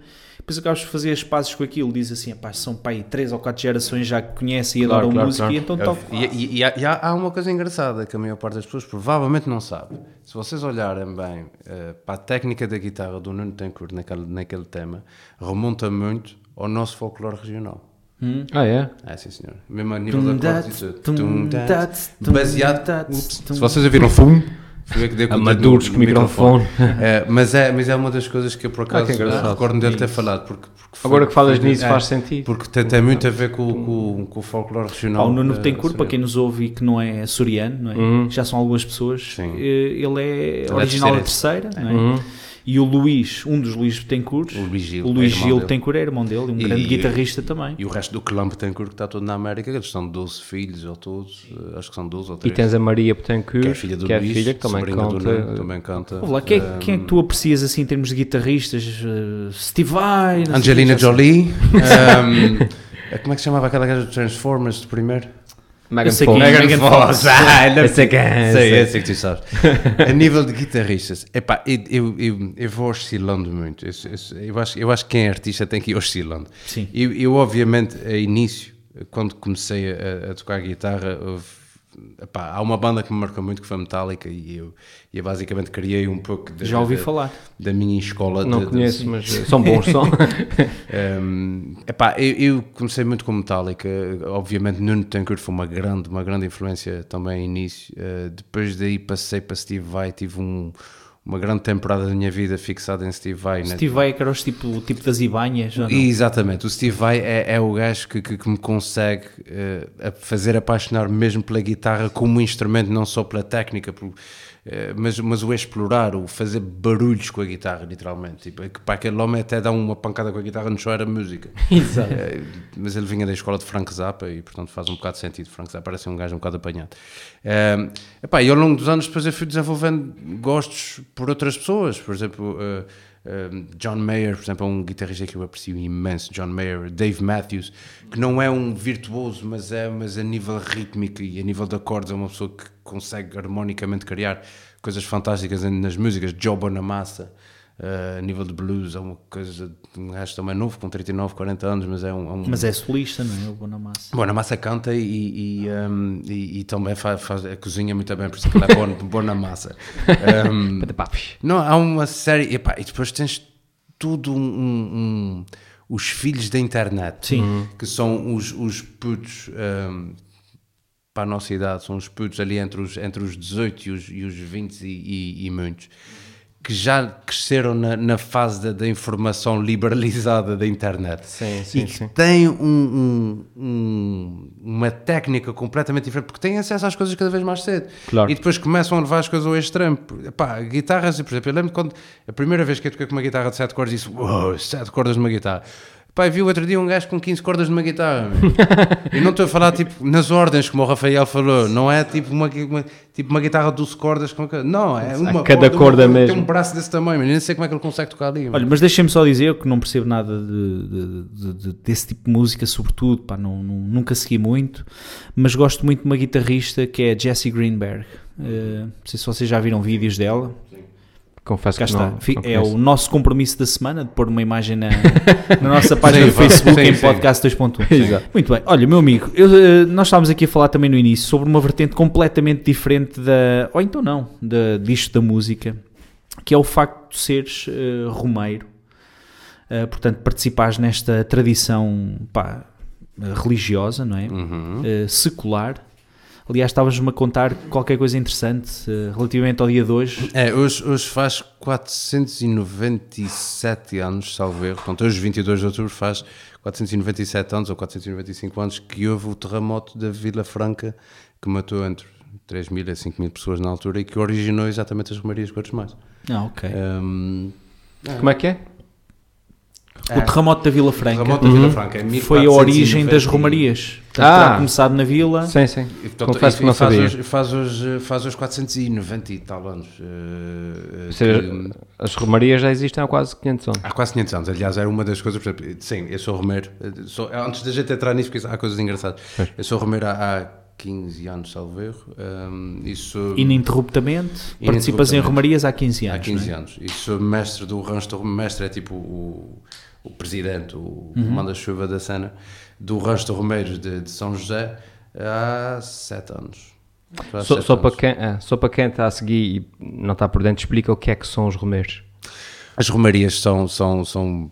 depois acabas por fazer as pazes com aquilo. Diz assim, pá, são pá, aí três ou quatro gerações já que conhecem e Claro, adoram claro, música claro. e então toco. E, e- e há, e há- há uma coisa engraçada que a maior parte das pessoas provavelmente não sabe. Se vocês olharem bem eh, para a técnica da guitarra do Nuno Tencourt naquele, naquele tema, remonta muito ao nosso folclore regional. Ah, é? É, sim, senhor. Mesmo a nível Tum, de tum, Tum, dat, tum, Baseado. tum. Se vocês ouviram fum, foi eu que dei o no- com no microfone. É, mas, é, mas é uma das coisas que eu por acaso que engraçado. recordo dele ter falado. Porque, porque foi- Agora que falas foi- nisso é, faz sentido. Porque tem, tem muito a ver com, com, com o folclore regional. o Nuno eh, Betancourt, para quem nos ouve e que não é açoriano, não é? Uhum. já são algumas pessoas, Sim. eh, ele é é original da terceira. terceira, não é? E o Luís, um dos Luís Betancourt, O Luís Gil, o Luís é Gil. Betancourt é irmão dele, um E- grande e- guitarrista também. E o resto do clã Betancourt que está todo na América, eles são 12 filhos ou todos, eh, acho que são 12 ou E 13. tens a Maria Betancourt, que é filha do que é a Luís, filha que também canta. Nuno, também canta. Ouve lá, quem, é, quem é que tu aprecias assim em termos de guitarristas? Eh, Steve Vai, Angelina. Jolie. ehm, como é que se chamava aquela gaja do Transformers de primeiro? Megan Eu sei Fox. é. Megan Fox. Ah, Eu sei quem é, Sei, sei que tu sabes. A nível de guitarristas, epá, eu, eu, eu, eu vou oscilando muito. Eu, eu, eu acho, eu acho que quem é artista tem que ir oscilando. Sim. Eu, eu obviamente, a início, quando comecei a, a tocar guitarra, houve- epá, há uma banda que me marcou muito que foi Metallica e eu, e eu basicamente criei um pouco de- Já ouvi de- falar. da minha escola. Não de- de- conheço, mas eh, são bons, são. um, epá, eu, eu comecei muito com Metallica, obviamente Nuno Tankard foi uma grande, uma grande influência também início. Uh, depois daí passei para Steve Vai, tive um- uma grande temporada da minha vida fixada em Steve Vai. né? Steve Vai, que era os tipo, o tipo das Ibanhas, não? Exatamente, o Steve Vai é, é o gajo que, que, que me consegue uh, fazer apaixonar mesmo pela guitarra como instrumento, não só pela técnica, por- eh, mas, mas o explorar, o fazer barulhos com a guitarra, literalmente. Tipo, é que para aquele homem até dar uma pancada com a guitarra no show era música. Exato. Eh, mas ele vinha da escola de Frank Zappa e portanto faz um bocado de sentido. Frank Zappa parece um gajo um bocado apanhado. Eh, epá, e ao longo dos anos depois eu fui desenvolvendo gostos por outras pessoas. Por exemplo, eh, eh, John Mayer, por exemplo, é um guitarrista que eu aprecio imenso. John Mayer, Dave Matthews, que não é um virtuoso, mas é mas a nível rítmico e a nível de acordes é uma pessoa que consegue harmonicamente criar coisas fantásticas nas músicas. Joe Bonamassa. Uh, a nível de blues, é uma coisa. Um gajo também novo, com 39, 40 anos, mas é um. é um- Mas é solista, não é? O Bonamassa. Bom, na massa canta e, e, um, e- e também faz, faz a cozinha muito bem, por isso que ele é bom, bom na massa. Um, não, há uma série. epá, e depois tens tudo um, um- os filhos da internet, Sim. que são os, os putos. um, para a nossa idade, são os putos ali entre os, entre os 18 e os, e os 20 e, e- e muitos, que já cresceram na, na fase da, da informação liberalizada da internet Sim, e sim, que sim. têm um- um- um- uma técnica completamente diferente, porque têm acesso às coisas cada vez mais cedo. Claro. E depois começam a levar as coisas ao extremo. Pá, guitarras, por exemplo, eu lembro quando a primeira vez que eu toquei com uma guitarra de 7 cordas, disse: Uou, 7 cordas numa guitarra. Eu vi o outro dia um gajo com 15 cordas numa guitarra. e não estou a falar tipo nas ordens, como o Rafael falou, não é tipo uma, uma- tipo uma guitarra de 12 cordas. Com, não, é uma cada corda uma, mesmo. Tem um braço desse tamanho, mas nem sei como é que ele consegue tocar ali. meu. Olha, mas deixem-me só dizer que não percebo nada de, de- de- de- desse tipo de música, sobretudo, pá, não, não- nunca segui muito, mas gosto muito de uma guitarrista que é a Jessie Greenberg. Eh, não sei se vocês já viram vídeos dela. Confesso Cá que está. não. Não é o nosso compromisso da semana de pôr uma imagem na, na nossa página do Facebook sim, em sim. podcast 2.1. Exato. Muito bem. Olha, meu amigo, eu, eh, nós estávamos aqui a falar também no início sobre uma vertente completamente diferente da. Ou então não, da, disto da música, que é o facto de seres eh, romeiro. Eh, portanto, participares nesta tradição pá, religiosa, não é? Uhum. Eh, secular. Aliás, estavas-me a contar qualquer coisa interessante eh, relativamente ao dia de hoje. É, hoje, hoje faz 497 anos, salvo erro. Portanto, hoje, 22 de outubro, faz 497 anos ou 495 anos que houve o terremoto da Vila Franca que matou entre 3 mil a 5 mil pessoas na altura e que originou exatamente as Romarias Cortes Mais. Ah, ok. Um, Como é que é? O terremoto da Vila Franca terremoto da Vila Franca em foi a origem das 1490 romarias. Portanto, Ah. terá começado na vila. Sim, sim. E, portanto, Confesso e- que não e faz sabia. Hoje, faz, hoje, faz hoje 490 e tal anos. Ou seja, que- as romarias já existem há quase 500 anos. Há quase 500 anos, aliás, era uma das coisas, por exemplo, sim, eu sou romeiro, eh, sou- antes da gente entrar nisso, porque há coisas engraçadas, eu sou romeiro há, há 15 anos, salvo erro, um, e sou, Ininterruptamente, participas em Ininterruptamente. romarias há 15 anos. há 15 não é? anos, e sou mestre do rancho, mestre é tipo o, o presidente, o Uhum. manda-chuva da cena, do rancho de romeiros de, de São José há 7 anos. Há Só, sete só, para anos. quem, é, só para quem está a seguir e não está por dentro, explica o que é que são os romeiros. As romarias são, são, são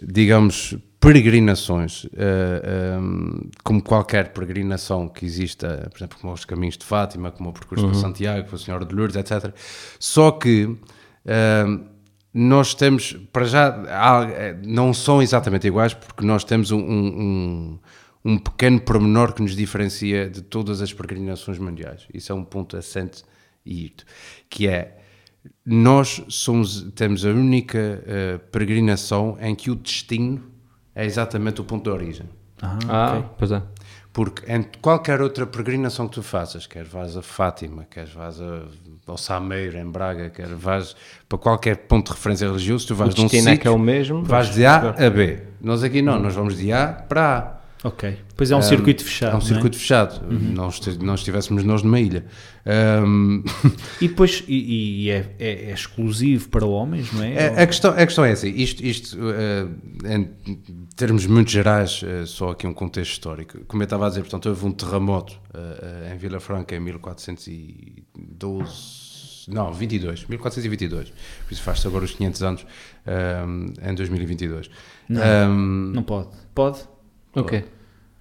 digamos, peregrinações, eh, ehm, como qualquer peregrinação que exista, por exemplo, como os caminhos de Fátima, como o percurso para Santiago, para a Senhora de Lourdes, etc. Só que ehm, nós temos, para já, eh, não são exatamente iguais, porque nós temos um, um, um- um pequeno pormenor que nos diferencia de todas as peregrinações mundiais. Isso é um ponto assente e isto, que é nós somos, temos a única eh, peregrinação em que o destino é exatamente o ponto de origem. Ah, Ah, ok. pois é. Porque em qualquer outra peregrinação que tu faças, quer vás a Fátima, quer vás a, ao Sameiro, em Braga, quer vás para qualquer ponto de referência religioso, tu vais de um destino é que é o sítio, mesmo. vais de A a B. Nós aqui não, nós vamos de A para A. Ok. Pois é um circuito fechado. É um é? circuito fechado. Não, este- não estivéssemos nós numa ilha. Ahm, E depois e, e é, é- é exclusivo para homens, não é? É, a, questão, a questão é assim, isto, isto eh, em termos muito gerais, eh, só aqui um contexto histórico. Como eu estava a dizer, portanto, houve um terremoto eh, em Vila Franca em 1412, não, 22, 1422, por isso faz-se agora os 500 anos, eh, em 2022. Não. Não pode. Pode? Ok.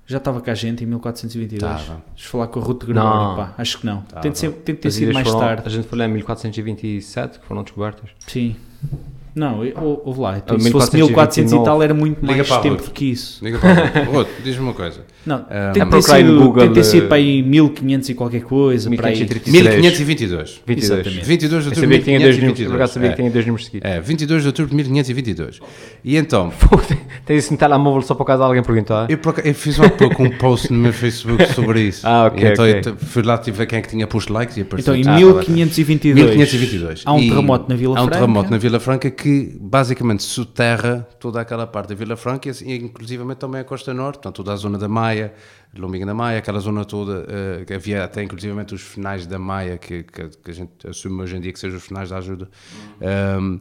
Já estava cá gente em 1422. Estava. Deixa falar com a Ruth Gregório, Não. pá. Acho que não. Tem de, ser, tem de ter As sido ilhas mais foram- tarde. A gente falou em 1427 que foram descobertas. Sim. Não, eu- ou- ouve lá. Então, se fosse 1400 e tal, era muito Liga mais para a tempo Ruth. do que isso. Diga para Rô, diz-me uma coisa. Não, Ah, tem a de ter no sido, Google, tem de ter sido eh, para aí 1500 e qualquer coisa. Para aí. 1533. 1522. 22. Exatamente. 22 de Eu outubro sabia de que tinha dois números, 1522. por acaso sabia É. que tinha dois números seguidos. É, 22 de outubro de 1522. E então, Tens esse telemóvel só para caso alguém perguntar? eu, por eu fiz há pouco um post no meu Facebook sobre isso. Ah, ok, então ok. eu te- fui lá tive quem é que tinha posto likes e apareceu. Então, em Ah, 1522, 1522. há um E terremoto na Vila Há um Franca. terremoto na Vila Franca que basicamente soterra toda aquela parte da Vila Franca e assim, inclusivamente também a Costa Norte, portanto toda a zona da Maia, Lombinga da Maia, aquela zona toda, eh, que havia até inclusivamente os finais da Maia, que, que, que a gente assume hoje em dia que sejam os finais da ajuda. Um,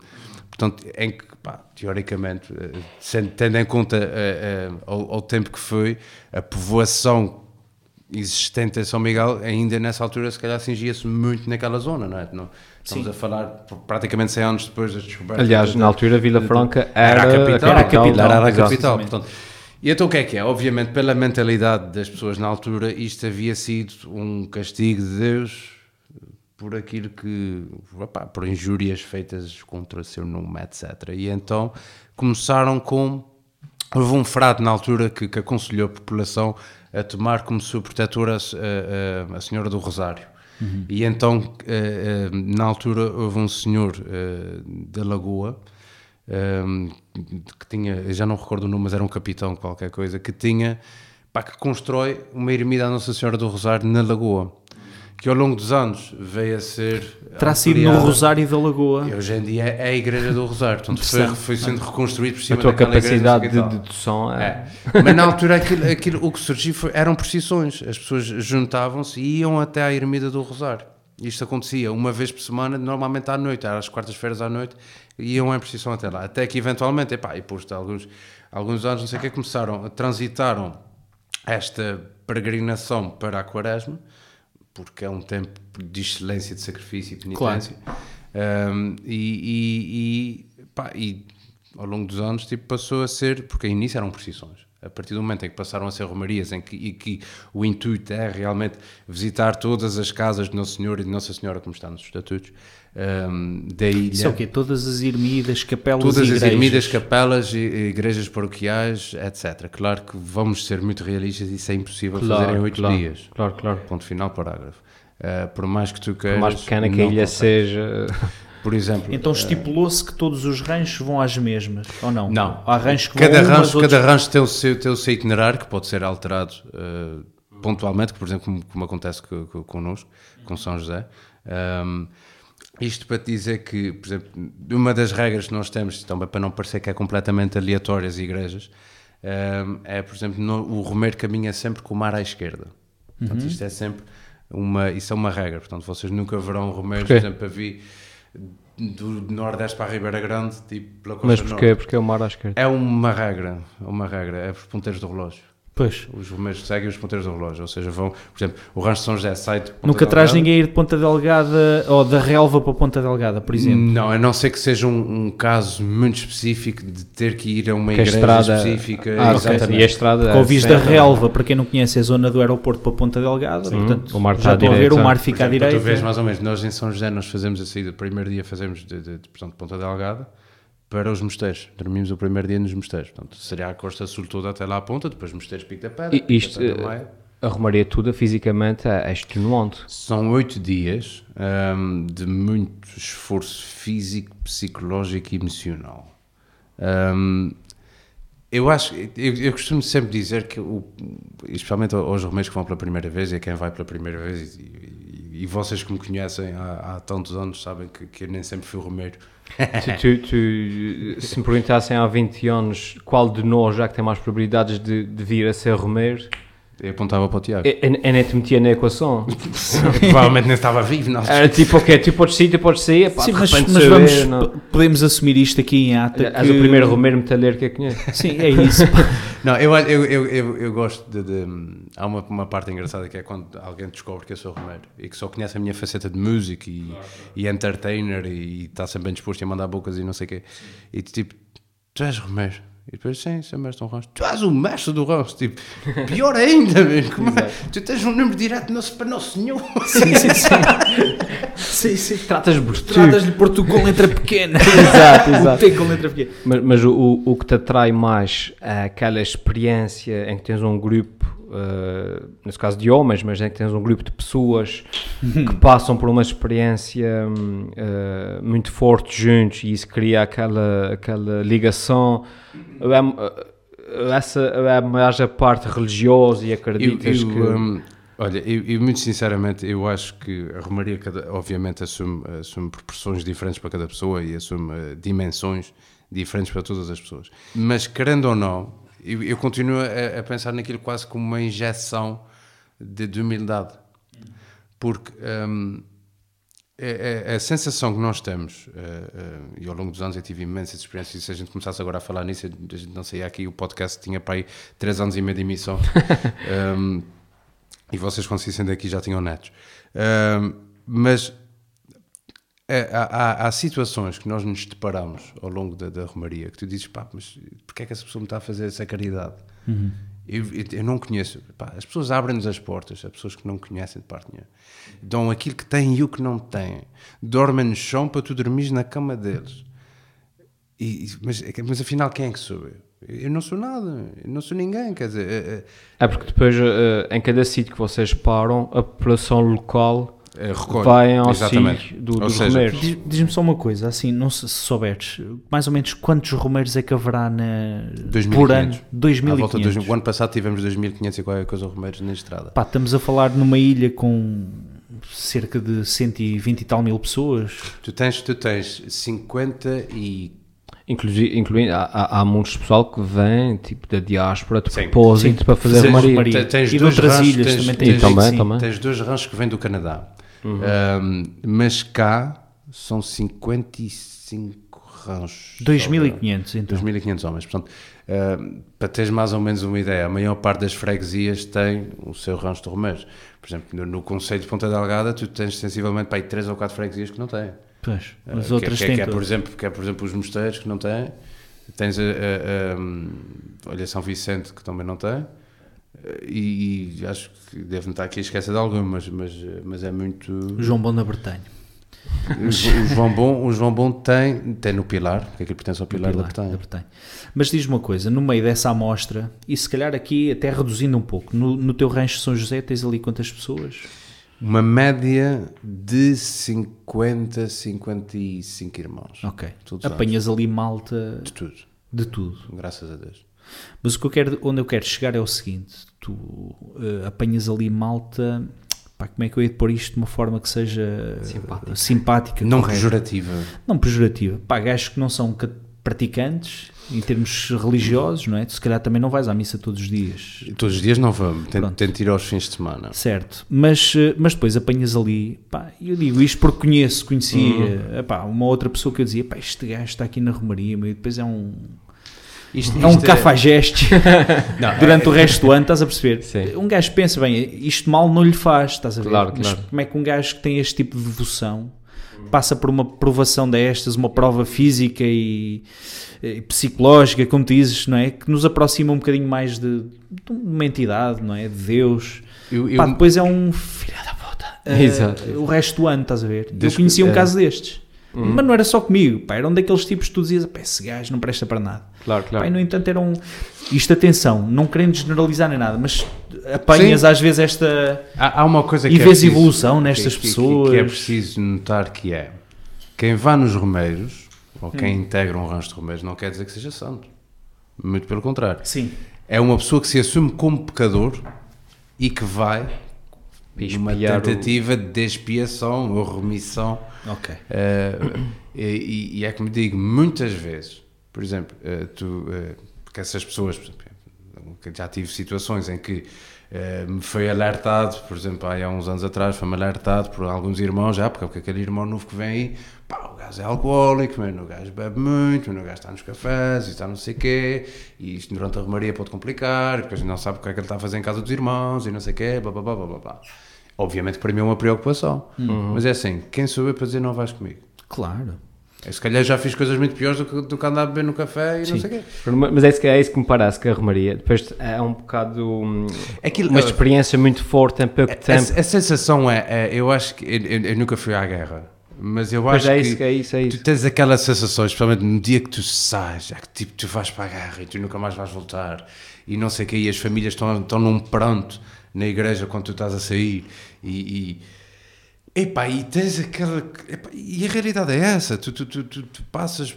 portanto, em que, pá, teoricamente, eh, sendo- tendo em conta eh, ao, ao tempo que foi, a povoação existente em São Miguel, ainda nessa altura, se calhar, cingia-se muito naquela zona, não é? Não, estamos a falar pr- praticamente 100 anos depois das descobertas. Aliás, da- na altura, Vila Franca era, era, a capital, era a capital, era a exato. capital. Portanto, e então o que é que é? Obviamente, pela mentalidade das pessoas na altura, isto havia sido um castigo de Deus por aquilo que, opá, por injúrias feitas contra seu nome, etc. E então começaram com. Houve um frade na altura que, que aconselhou a população a tomar como sua protetora a, a- a Senhora do Rosário. E então, eh, eh, na altura, houve um senhor eh, da Lagoa um, que tinha, eu já não recordo o nome, mas era um capitão qualquer coisa, que tinha, pá, que constrói uma ermida à Nossa Senhora do Rosário na Lagoa, que ao longo dos anos veio a ser Terá sido no. Rosário da Lagoa. E hoje em dia é a Igreja do Rosário, portanto foi, foi sendo reconstruído por A cima tua daquela igreja, não sei capacidade e de dedução é... É. Mas na altura aquilo, aquilo- o que surgiu foi, eram procissões. As pessoas juntavam-se e iam até à ermida do Rosário. Isto acontecia uma vez por semana, normalmente à noite, às quartas-feiras à noite, iam em precisão até lá. Até que eventualmente, epá, e de alguns, alguns anos, não sei o que, começaram, transitaram esta peregrinação para a quaresma, porque é um tempo de excelência, de sacrifício e penitência. Um, e, e, e, pá, e ao longo dos anos tipo, passou a ser, porque ao início eram precisões. A partir do momento em que passaram a ser romarias, em que, e que o intuito é realmente visitar todas as casas de Nosso Senhor e de Nossa Senhora, como está nos estatutos, um, da ilha. Isso é o quê? Todas as ermidas, capelas Todas e as igrejas. ermidas, capelas, e- e igrejas paroquiais, etc. Claro que vamos ser muito realistas, isso é impossível fazer em oito claro, dias. Claro, claro. Ponto final, parágrafo. Uh, por mais que tu Por queiras. mais pequena que a ilha consegues. seja. Por exemplo. Então estipulou-se que todos os ranchos vão às mesmas, ou não? Não. Há ranchos que cada vão umas, rancho, outros- cada rancho tem o seu, tem o seu itinerário que pode ser alterado uh, pontualmente, por exemplo, como, como acontece co- co- connosco, com São José. Um, isto para te dizer que, por exemplo, uma das regras que nós temos, também para não parecer que é completamente aleatório as igrejas, um, é, por exemplo, no- o romeiro caminha sempre com o mar à esquerda. Portanto, isto é sempre uma, isso é uma regra. Portanto, vocês nunca verão romeiros, por Porquê? exemplo, a vir do Nordeste para a Ribeira Grande, tipo pela costa Mas norte. porquê? Porque é o mar à esquerda. É uma regra, é uma regra, é os ponteiros do relógio. Pois. Os romeiros seguem os ponteiros do relógio, ou seja, vão, por exemplo, o rancho de São José sai de Ponta Nunca traz ninguém a ir de Ponta Delgada ou da relva para Ponta Delgada, por exemplo. Não, a não ser que seja um, um caso muito específico de ter que ir a uma Que a igreja estrada- específica. Ah, exatamente. E a estrada. Porque ouvis é da relva, para quem não conhece, é a zona do aeroporto para Ponta Delgada. Portanto, o mar já está à estão a ver, direita. o mar fica à exemplo, para Tu vês direita. mais ou menos, nós em São José nós fazemos a saída, o primeiro dia fazemos de, de, de, portanto, de Ponta Delgada para os mosteiros. Dormimos o primeiro dia nos mosteiros. Portanto, seria a costa sul toda até lá à ponta, depois mosteiros Pico da Pedra. E isto, eh, Maia. A romaria toda fisicamente é é extenuante. São oito dias hum, de muito esforço físico, psicológico e emocional. Hum, eu acho, eu, eu costumo sempre dizer que, o, especialmente aos romeiros que vão pela primeira vez e a quem vai pela primeira vez, e, e- e vocês que me conhecem há, há tantos anos sabem que, que eu nem sempre fui romeiro. Tu, tu- tu- se me perguntassem há 20 anos qual de nós já que tem mais probabilidades de, de vir a ser romeiro, Eu apontava para o Tiago. eu, eu- eu nem te metia na equação. Provavelmente nem estava vivo, não. Era tipo, ok, tu podes sair, tu podes sair, pá, Sim, mas, mas vamos, não. podemos assumir isto aqui em ata. És que- o primeiro romeiro metaleiro que eu conheço. Sim, é isso. Não, eu, eu, eu, eu, eu gosto de, de- Há uma, uma parte engraçada que é quando alguém descobre que eu sou romeiro e que só conhece a minha faceta de músico e, e entertainer e está sempre bem disposto a mandar bocas e não sei o quê. E tu, tipo, tu és romeiro. E depois, sim, sou mestre do rancho. Tu és o mestre do rancho. Tipo, pior ainda, mesmo. Como é? Tu tens um número direto nosso, para Nosso Senhor. sim, sim, sim. sim, sim. Tratas. Tratas-lhe por tu com letra pequena. Exato, O exato. T com letra pequena. Mas, mas o, o- o que te atrai mais é aquela experiência em que tens um grupo, eh, nesse caso de homens, mas em que tens um grupo de pessoas que passam por uma experiência eh, muito forte juntos e isso cria aquela, aquela ligação. É, é, essa é mais a parte religiosa e Eu, acreditas eu, que. hum, olha, eu, eu muito sinceramente, eu acho que a Romaria, cada- obviamente, assume, assume proporções diferentes para cada pessoa e assume eh, dimensões diferentes para todas as pessoas. Mas, querendo ou não, eu, eu continuo a, a pensar naquilo quase como uma injeção de, de humildade. Porque hum, é, é- a sensação que nós temos, eh, eh, e ao longo dos anos eu tive imensas experiências, e se a gente começasse agora a falar nisso, a gente não saía aqui, o podcast tinha para aí 3 anos e meio de emissão, Um, e vocês quando se daqui já tinham netos. Um, mas é, há, há- situações que nós nos deparamos ao longo da, da Romaria que tu dizes, pá, mas porquê é que essa pessoa me está a fazer essa caridade? Eu, eu- eu não conheço. Pá, as pessoas abrem-nos as portas, as pessoas que não conhecem de parte nenhuma. Dão aquilo que têm e o que não têm. Dormem no chão para tu dormires na cama deles. E- mas, mas afinal, quem é que sou eu? Eu não sou nada, eu não sou ninguém. Quer dizer, é- é- É porque depois, eh, em cada sítio que vocês param, a população local é, recolhe. vai ao Exatamente. auxílio do, Ou dos seja, romeiros. Diz- Diz-me só uma coisa, assim, não se, se souberes, mais ou menos quantos romeiros é que haverá na, 2.500. por ano? À volta de 2.500. dois- o ano passado tivemos 2.500 e qualquer coisa romeiros na estrada. Pá, estamos a falar numa ilha com cerca de 120 e tal mil pessoas. Tu tens, tu tens 50 e. Inclusive, incluindo, há, há, muitos pessoal que vem, tipo, da diáspora, de Sim. propósito, Sim. para fazer Fazer romaria. romaria. Te- tens E de outras ranchos, ilhas tens- também tens- tem. E também, sim, também. Tens dois ranchos que vêm do Canadá. Um, mas cá são 55 ranchos. 2.500 então. 2.500 homens. Portanto, uh, para teres mais ou menos uma ideia, a maior parte das freguesias tem o seu rancho de romeiros. Por exemplo, no, no Conselho de Ponta Delgada, tu tens sensivelmente para aí 3 ou 4 freguesias que não têm. Pois, Uh, as que- outras que, é- têm que é, por todas. exemplo, que é, por exemplo, os mosteiros que não têm. Tens a, a, a, um, olha, São Vicente que também não tem. E, e acho que devo-me estar aqui a esquecer de algumas, mas, mas é muito. João Bom na Bretanha. O, o João Bom, o João Bom tem, tem no Pilar, que aqui pertence ao Pilar, Pilar, da Bretanha. da Bretanha. Mas diz-me uma coisa, no meio dessa amostra, e se calhar aqui até reduzindo um pouco, no, no teu rancho de São José tens ali quantas pessoas? Uma média de 50, 55 irmãos. Ok. Todos Apanhas ali malta De tudo, de tudo. graças a Deus. Mas o que eu quero, onde eu quero chegar é o seguinte: tu eh, apanhas ali malta. Pá, como é que eu ia pôr isto de uma forma que seja Simpática. simpática Não correta? pejorativa. Não pejorativa. Pá, gajos que não são ca- praticantes em termos religiosos, não é? Tu se calhar também não vais à missa todos os dias. Todos os dias não vamos, tento, tento ir aos fins de semana. Certo, mas, eh, mas depois apanhas ali, pá, eu digo isto porque conheço, conhecia, epá, uma outra pessoa que eu dizia, pá, este gajo está aqui na Romaria, e depois é um, Isto, é um cafajeste Não, durante o resto do ano, estás a perceber? Sim. Um gajo pensa, bem, isto mal não lhe faz, estás a ver? Claro, mas claro. como é que um gajo que tem este tipo de devoção passa por uma provação destas, uma prova física e, e psicológica, como tu dizes, não é? Que nos aproxima um bocadinho mais de, de uma entidade, não é? De Deus. Eu, eu, Pá, depois é um filho da puta. Exato. o resto do ano, estás a ver? Eu conhecia que- um é. caso destes. Uhum. Mas não era só comigo, pá, era um daqueles tipos que tu dizias, pá, esse gajo não presta para nada. Claro, Pá, claro. e no entanto era um... Isto, atenção, não querendo generalizar nem nada, mas apanhas Sim. às vezes esta... há, há uma coisa E que é vês preciso- evolução nestas que- que- pessoas. Que, é preciso notar que é quem vá nos romeiros ou quem Hum. integra um rancho de romeiros não quer dizer que seja santo. Muito pelo contrário. Sim. É uma pessoa que se assume como pecador e que vai numa Expiar o- tentativa de expiação ou remissão. Ok. Eh, e, e é como digo, muitas vezes, por exemplo, eh, tu, eh, porque essas pessoas, por exemplo, já tive situações em que me foi alertado, por exemplo, há uns anos atrás, foi-me alertado por alguns irmãos, já, porque aquele irmão novo que vem aí, pá, o gajo é alcoólico, mano, o gajo bebe muito, mano, o gajo está nos cafés, e está não sei o quê, e isto durante a romaria pode complicar, porque a gente não sabe o que é que ele está a fazer em casa dos irmãos, e não sei o quê, blá, blá, blá, blá, blá. Obviamente para mim é uma preocupação, mas é assim, quem sou eu para dizer não vais comigo? Claro. Eu, se calhar já fiz coisas muito piores do que, do que andar a beber no café e não Sim. sei o quê. Mas é isso, que, é isso que me parece que a Romaria depois é um bocado hum, Aquilo- uma experiência muito forte em pouco A, tempo. a sensação é, é- eu acho que eu, eu- eu nunca fui à guerra, mas eu acho é que, isso, é isso, é tu isso. tens aquela sensação, especialmente no dia que tu sais, é que tipo, tu vais para a guerra e tu nunca mais vais voltar e não sei o quê, e as famílias estão, estão num pranto na igreja quando tu estás a sair e, e Epá, e tens aquela. epá, e a realidade é essa: tu, tu, tu, tu, tu passas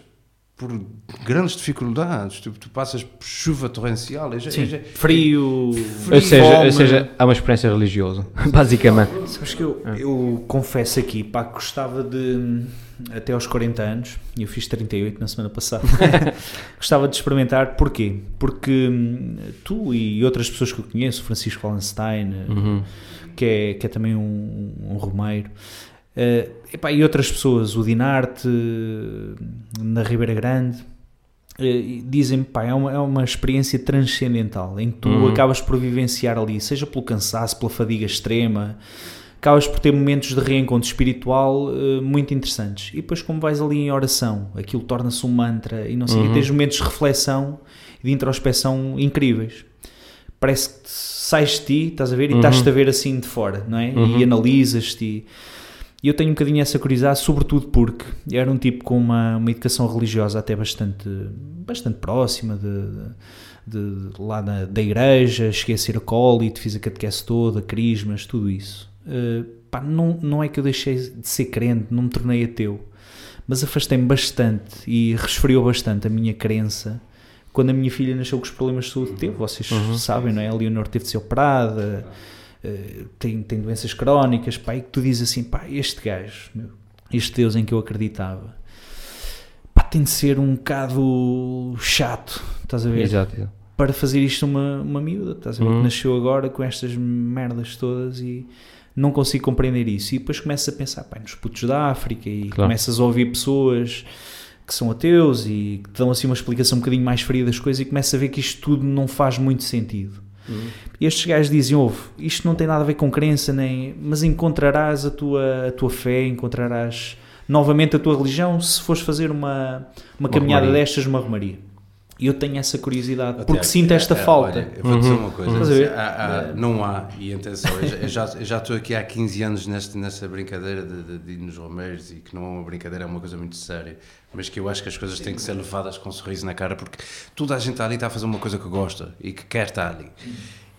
por grandes dificuldades, tu, tu passas por chuva torrencial. eu já- eu Sim. já- Frio. Ou seja, fome. ou seja, é uma experiência religiosa, basicamente. Sabes que eu, É. eu confesso aqui, pá, que gostava de, até aos 40 anos, e eu fiz 38 na semana passada, gostava de experimentar, porquê? Porque hum, tu e outras pessoas que eu conheço, o Francisco Wallenstein, Uhum. que, é, que é também um, um romeiro, eh, epá, e outras pessoas, o Dinarte, na Ribeira Grande, eh, dizem-me, pá, é uma, é uma experiência transcendental, em que tu Uhum. acabas por vivenciar ali, seja pelo cansaço, pela fadiga extrema, acabas por ter momentos de reencontro espiritual eh, muito interessantes. E depois, como vais ali em oração, aquilo torna-se um mantra e não sei, Uhum. e tens momentos de reflexão e de introspeção incríveis. Parece que sais de ti, estás a ver, e Uhum. estás-te a ver assim de fora, não é? Uhum. E analisas-te. E eu tenho um bocadinho essa curiosidade, sobretudo porque era um tipo com uma, uma educação religiosa até bastante, bastante próxima de, de- de- lá da, da igreja, cheguei a ser acólito, fiz a catequese toda, crismas, tudo isso. Uh, pá, não, não é que eu deixei de ser crente, não me tornei ateu, mas afastei-me bastante e resfriou bastante a minha crença quando a minha filha nasceu com os problemas de saúde que teve. Vocês sabem, não é? A Leonor teve de ser operada, eh, tem, tem doenças crónicas, pá, e que tu dizes assim, pá, este gajo, este Deus em que eu acreditava, pá, tem de ser um bocado chato, estás a ver? Exato, exato. Para fazer isto uma, uma miúda, estás a ver? Uhum. Que nasceu agora com estas merdas todas e não consigo compreender isso. E depois começas a pensar, pá, nos putos da África e Claro. começas a ouvir pessoas que são ateus e que te dão assim uma explicação um bocadinho mais fria das coisas e começas a ver que isto tudo não faz muito sentido. E estes gajos dizem, ouve, isto não tem nada a ver com crença, nem, mas encontrarás a tua, a tua fé, encontrarás novamente a tua religião se fores fazer uma, uma, caminhada romaria. destas numa romaria. E eu tenho essa curiosidade, porque sinto esta é, é, falta. olha, eu vou dizer uma coisa. Estás a ver? há- há- não há, e atenção, eu já- eu já, estou aqui há 15 anos nesta, nessa brincadeira de, de, de ir nos Romeiros e que não é uma brincadeira, é uma coisa muito séria, mas que eu acho que as coisas têm que ser levadas com um sorriso na cara, porque toda a gente ali está a fazer uma coisa que gosta e que quer estar ali.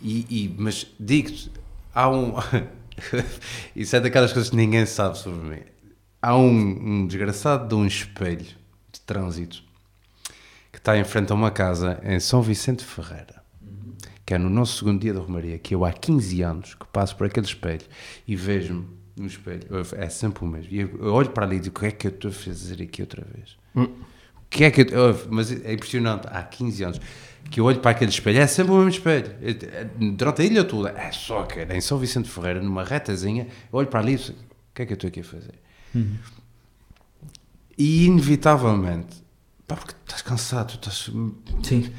E, e- mas digo-te, há um. Isso é daquelas coisas que ninguém sabe sobre mim. Há um, um desgraçado de um espelho de trânsito está em frente a uma casa em São Vicente Ferreira, que é no nosso segundo dia da Romaria, que eu há 15 anos que passo por aquele espelho e vejo-me no espelho, é sempre o mesmo. E eu olho para ali e digo: o que é que eu estou a fazer aqui outra vez? O que é que eu. Mas é impressionante, há 15 anos que eu olho para aquele espelho, é sempre o mesmo espelho. É- Durante a ilha toda, é só que em São Vicente Ferreira, numa retazinha, eu olho para ali e digo: o que é que eu estou aqui a fazer? E inevitavelmente, pá, porque estás cansado, estás. Sim.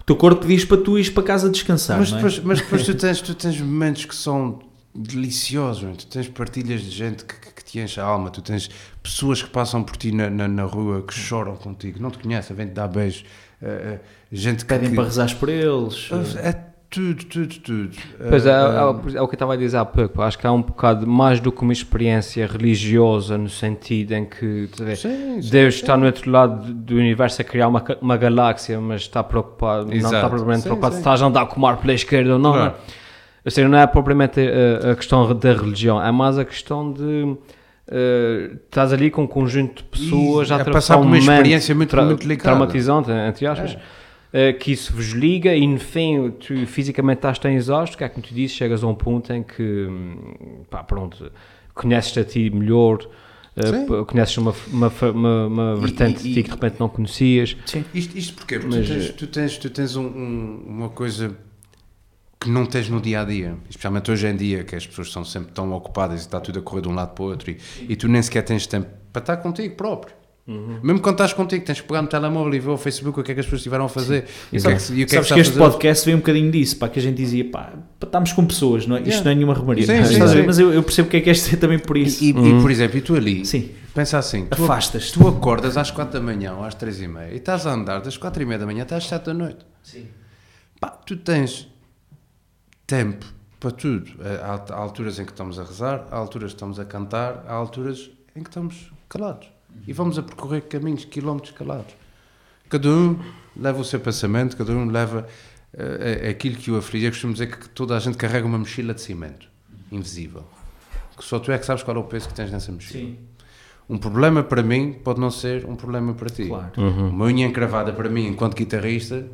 O teu corpo diz para tu ires para casa descansar, Mas é? depois, mas depois tu, tens, tu tens momentos que são deliciosos, tu tens partilhas de gente que, que- que te enche a alma, tu tens pessoas que passam por ti na, na, na rua que choram contigo, não te conhecem, vêm-te dar beijos, eh, eh, gente que. Pedem que- para rezares por eles. É tudo, tudo, tudo. Pois é, Eh, é, o- é o que eu estava a dizer há pouco. Acho que há um bocado mais do que uma experiência religiosa, no sentido em que vê, Sim, sim, Deus está no outro lado do- universo a criar uma, uma galáxia, mas está preocupado, não Exato. está propriamente Sim, preocupado sim. se estás a andar com o mar pela esquerda ou não. Claro. não é? Ou seja, não é propriamente a, a questão da religião, é mais a questão de. eh, estás ali com um conjunto de pessoas E a atravessar um uma momento experiência muito- muito delicada. traumatizante, entre aspas, eh, que isso vos liga e no fim tu fisicamente estás tão exausto que é como tu dizes, chegas a um ponto em que hum, pá, pronto, conheces a ti melhor, eh, conheces uma, uma, uma, uma vertente e- de ti que de repente não conhecias. Sim. Isto, isto porquê? Porque Mas, tu tens, eh, tu tens, tu tens um- um- uma coisa que não tens no dia a dia, especialmente hoje em dia, que as pessoas estão sempre tão ocupadas e está tudo a correr de um lado para o outro e, e tu nem sequer tens tempo para estar contigo próprio. Uhum. Mesmo quando estás contigo, tens que pegar no telemóvel e ver o Facebook o que é que as pessoas estiveram a fazer e o que é que, e o que, é que Sabes está que este podcast vem um bocadinho disso, pá, que a gente dizia, pá, estamos com pessoas, não é? Isto Yeah. não é nenhuma romaria. Sim, sim, sim. Mas eu, eu percebo o que é que és dizer também por isso. E, e- e, por exemplo, e tu ali, Sim. pensa assim, tu, Afastas-te. tu acordas às 4 da manhã ou às 3 e meia e estás a andar das 4 e meia da manhã até às 7 da noite. Sim. Pá, tu tens tempo para tudo. Há, há alturas em que estamos a rezar, há alturas que estamos a cantar, há alturas em que estamos calados. E vamos a percorrer caminhos, quilómetros calados. Cada um leva o seu pensamento, cada um leva eh, aquilo que o aflige. Eu costumo dizer que toda a gente carrega uma mochila de cimento, invisível. Que só tu é que sabes qual é o peso que tens nessa mochila. Sim. Um problema para mim pode não ser um problema para ti. Claro. Uma unha encravada para mim, enquanto guitarrista,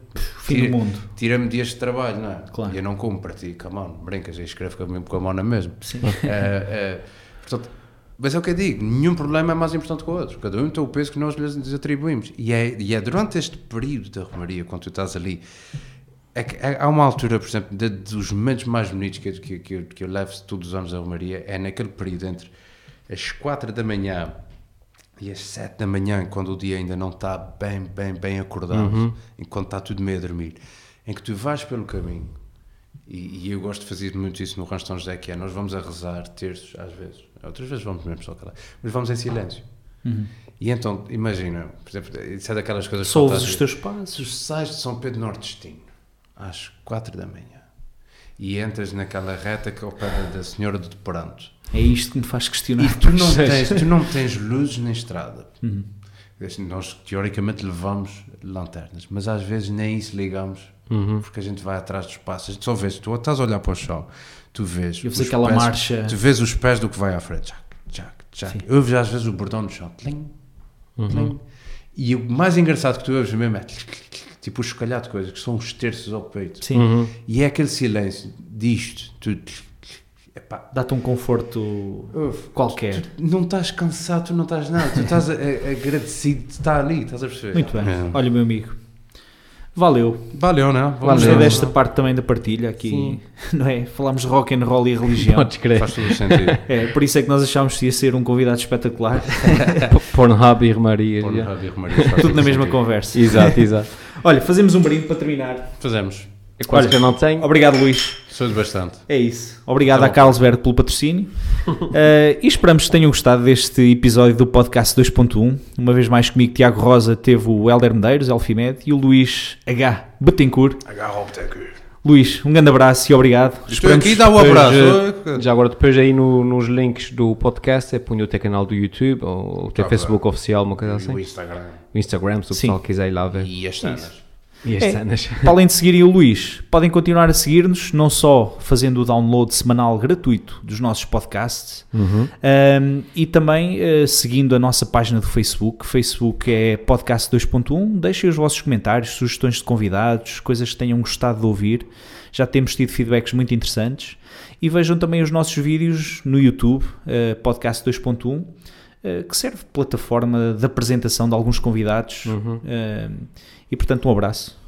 tira- do mundo. tira-me dias de trabalho, não é? Claro. E eu não como para ti, come on, brincas, eu escrevo com a, mão na mesma. Sim. Eh, eh, portanto, mas é o que eu digo, nenhum problema é mais importante que o outro. Cada um tem o peso que nós lhes atribuímos. E é, e é durante este período da Romaria, quando tu estás ali, é que é- há uma altura, por exemplo, de- dos momentos mais bonitos que, que, que, eu, que eu levo todos os anos à Romaria, é naquele período entre as 4 da manhã e às 7 da manhã, quando o dia ainda não está bem, bem, bem acordado, enquanto está tudo meio a dormir, em que tu vais pelo caminho, e, e eu gosto de fazer muito isso no Rancho São José, que é, nós vamos a rezar terços, às vezes, outras vezes vamos mesmo só calar, mas vamos em silêncio. E então, imagina, por exemplo, isso é daquelas coisas que Só ouves os teus tu passos. sais de São Pedro Nordestino às 4 da manhã e entras naquela reta que é ao pé da Senhora do Deparanto É isto que me faz questionar. e tu não tens, tu não tens luzes na estrada. Assim, Nós teoricamente levamos lanternas, mas às vezes nem isso ligamos porque a gente vai atrás dos passos. A gente só vês, tu estás a olhar para o chão, tu vês, E os aquela pés- marcha. tu vês os pés do que vai à frente, jac, jac, jac. Sim. ouves às vezes o bordão no chão, tling, tling. e o mais engraçado que tu ouves mesmo é tipo o escalhar de coisas que são os terços ao peito. Sim. Uhum. E é aquele silêncio disto, tu, epá, Dá-te um conforto Uf, qualquer. tu não estás cansado, tu não estás nada, tu estás a- a- agradecido de estar ali, estás a perceber? Muito bem. É. Olha, meu amigo, Valeu. Valeu, não? Vamos Valeu. desta parte também da partilha aqui, não é? Falámos de rock and roll e religião. Podes crer. Faz todo o sentido. É, por isso é que nós achámos que ia ser um convidado espetacular. Pornhub e yeah. Javier Romarias, faz Tudo na mesma sentido. conversa. Exato, exato. Olha, fazemos um brinde para terminar. Fazemos. É quase Olha, que eu não tenho. Obrigado, Luís. Sou de bastante. É isso. Obrigado Tá à bom. Carlsberg pelo patrocínio. Eh, e esperamos que tenham gostado deste episódio do podcast 2.1. Uma vez mais comigo, Tiago Rosa, teve o Helder Medeiros, Elfimed, e o Luís H. Betancourt. Luís, um grande abraço e obrigado. Estou aqui, dá o depois, abraço. Já agora, depois aí no- nos links do podcast, é punho o teu canal do YouTube ou o teu Tá Facebook oficial, uma coisa assim. O Instagram. O Instagram, se o Sim. pessoal quiser ir lá ver. E as cenas. E as É. Para além de seguirem o Luís, podem continuar a seguir-nos, não só fazendo o download semanal gratuito dos nossos podcasts, um, e também uh, seguindo a nossa página do Facebook. Facebook é Podcast 2.1. Deixem os vossos comentários, sugestões de convidados, coisas que tenham gostado de ouvir. Já temos tido feedbacks muito interessantes. E vejam também os nossos vídeos no YouTube, uh, Podcast 2.1. uh, Que serve de plataforma de apresentação de alguns convidados. Um, e portanto, um abraço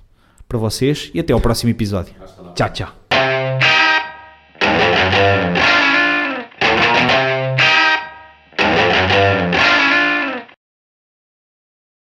para vocês e até ao próximo episódio. Tchau, tchau.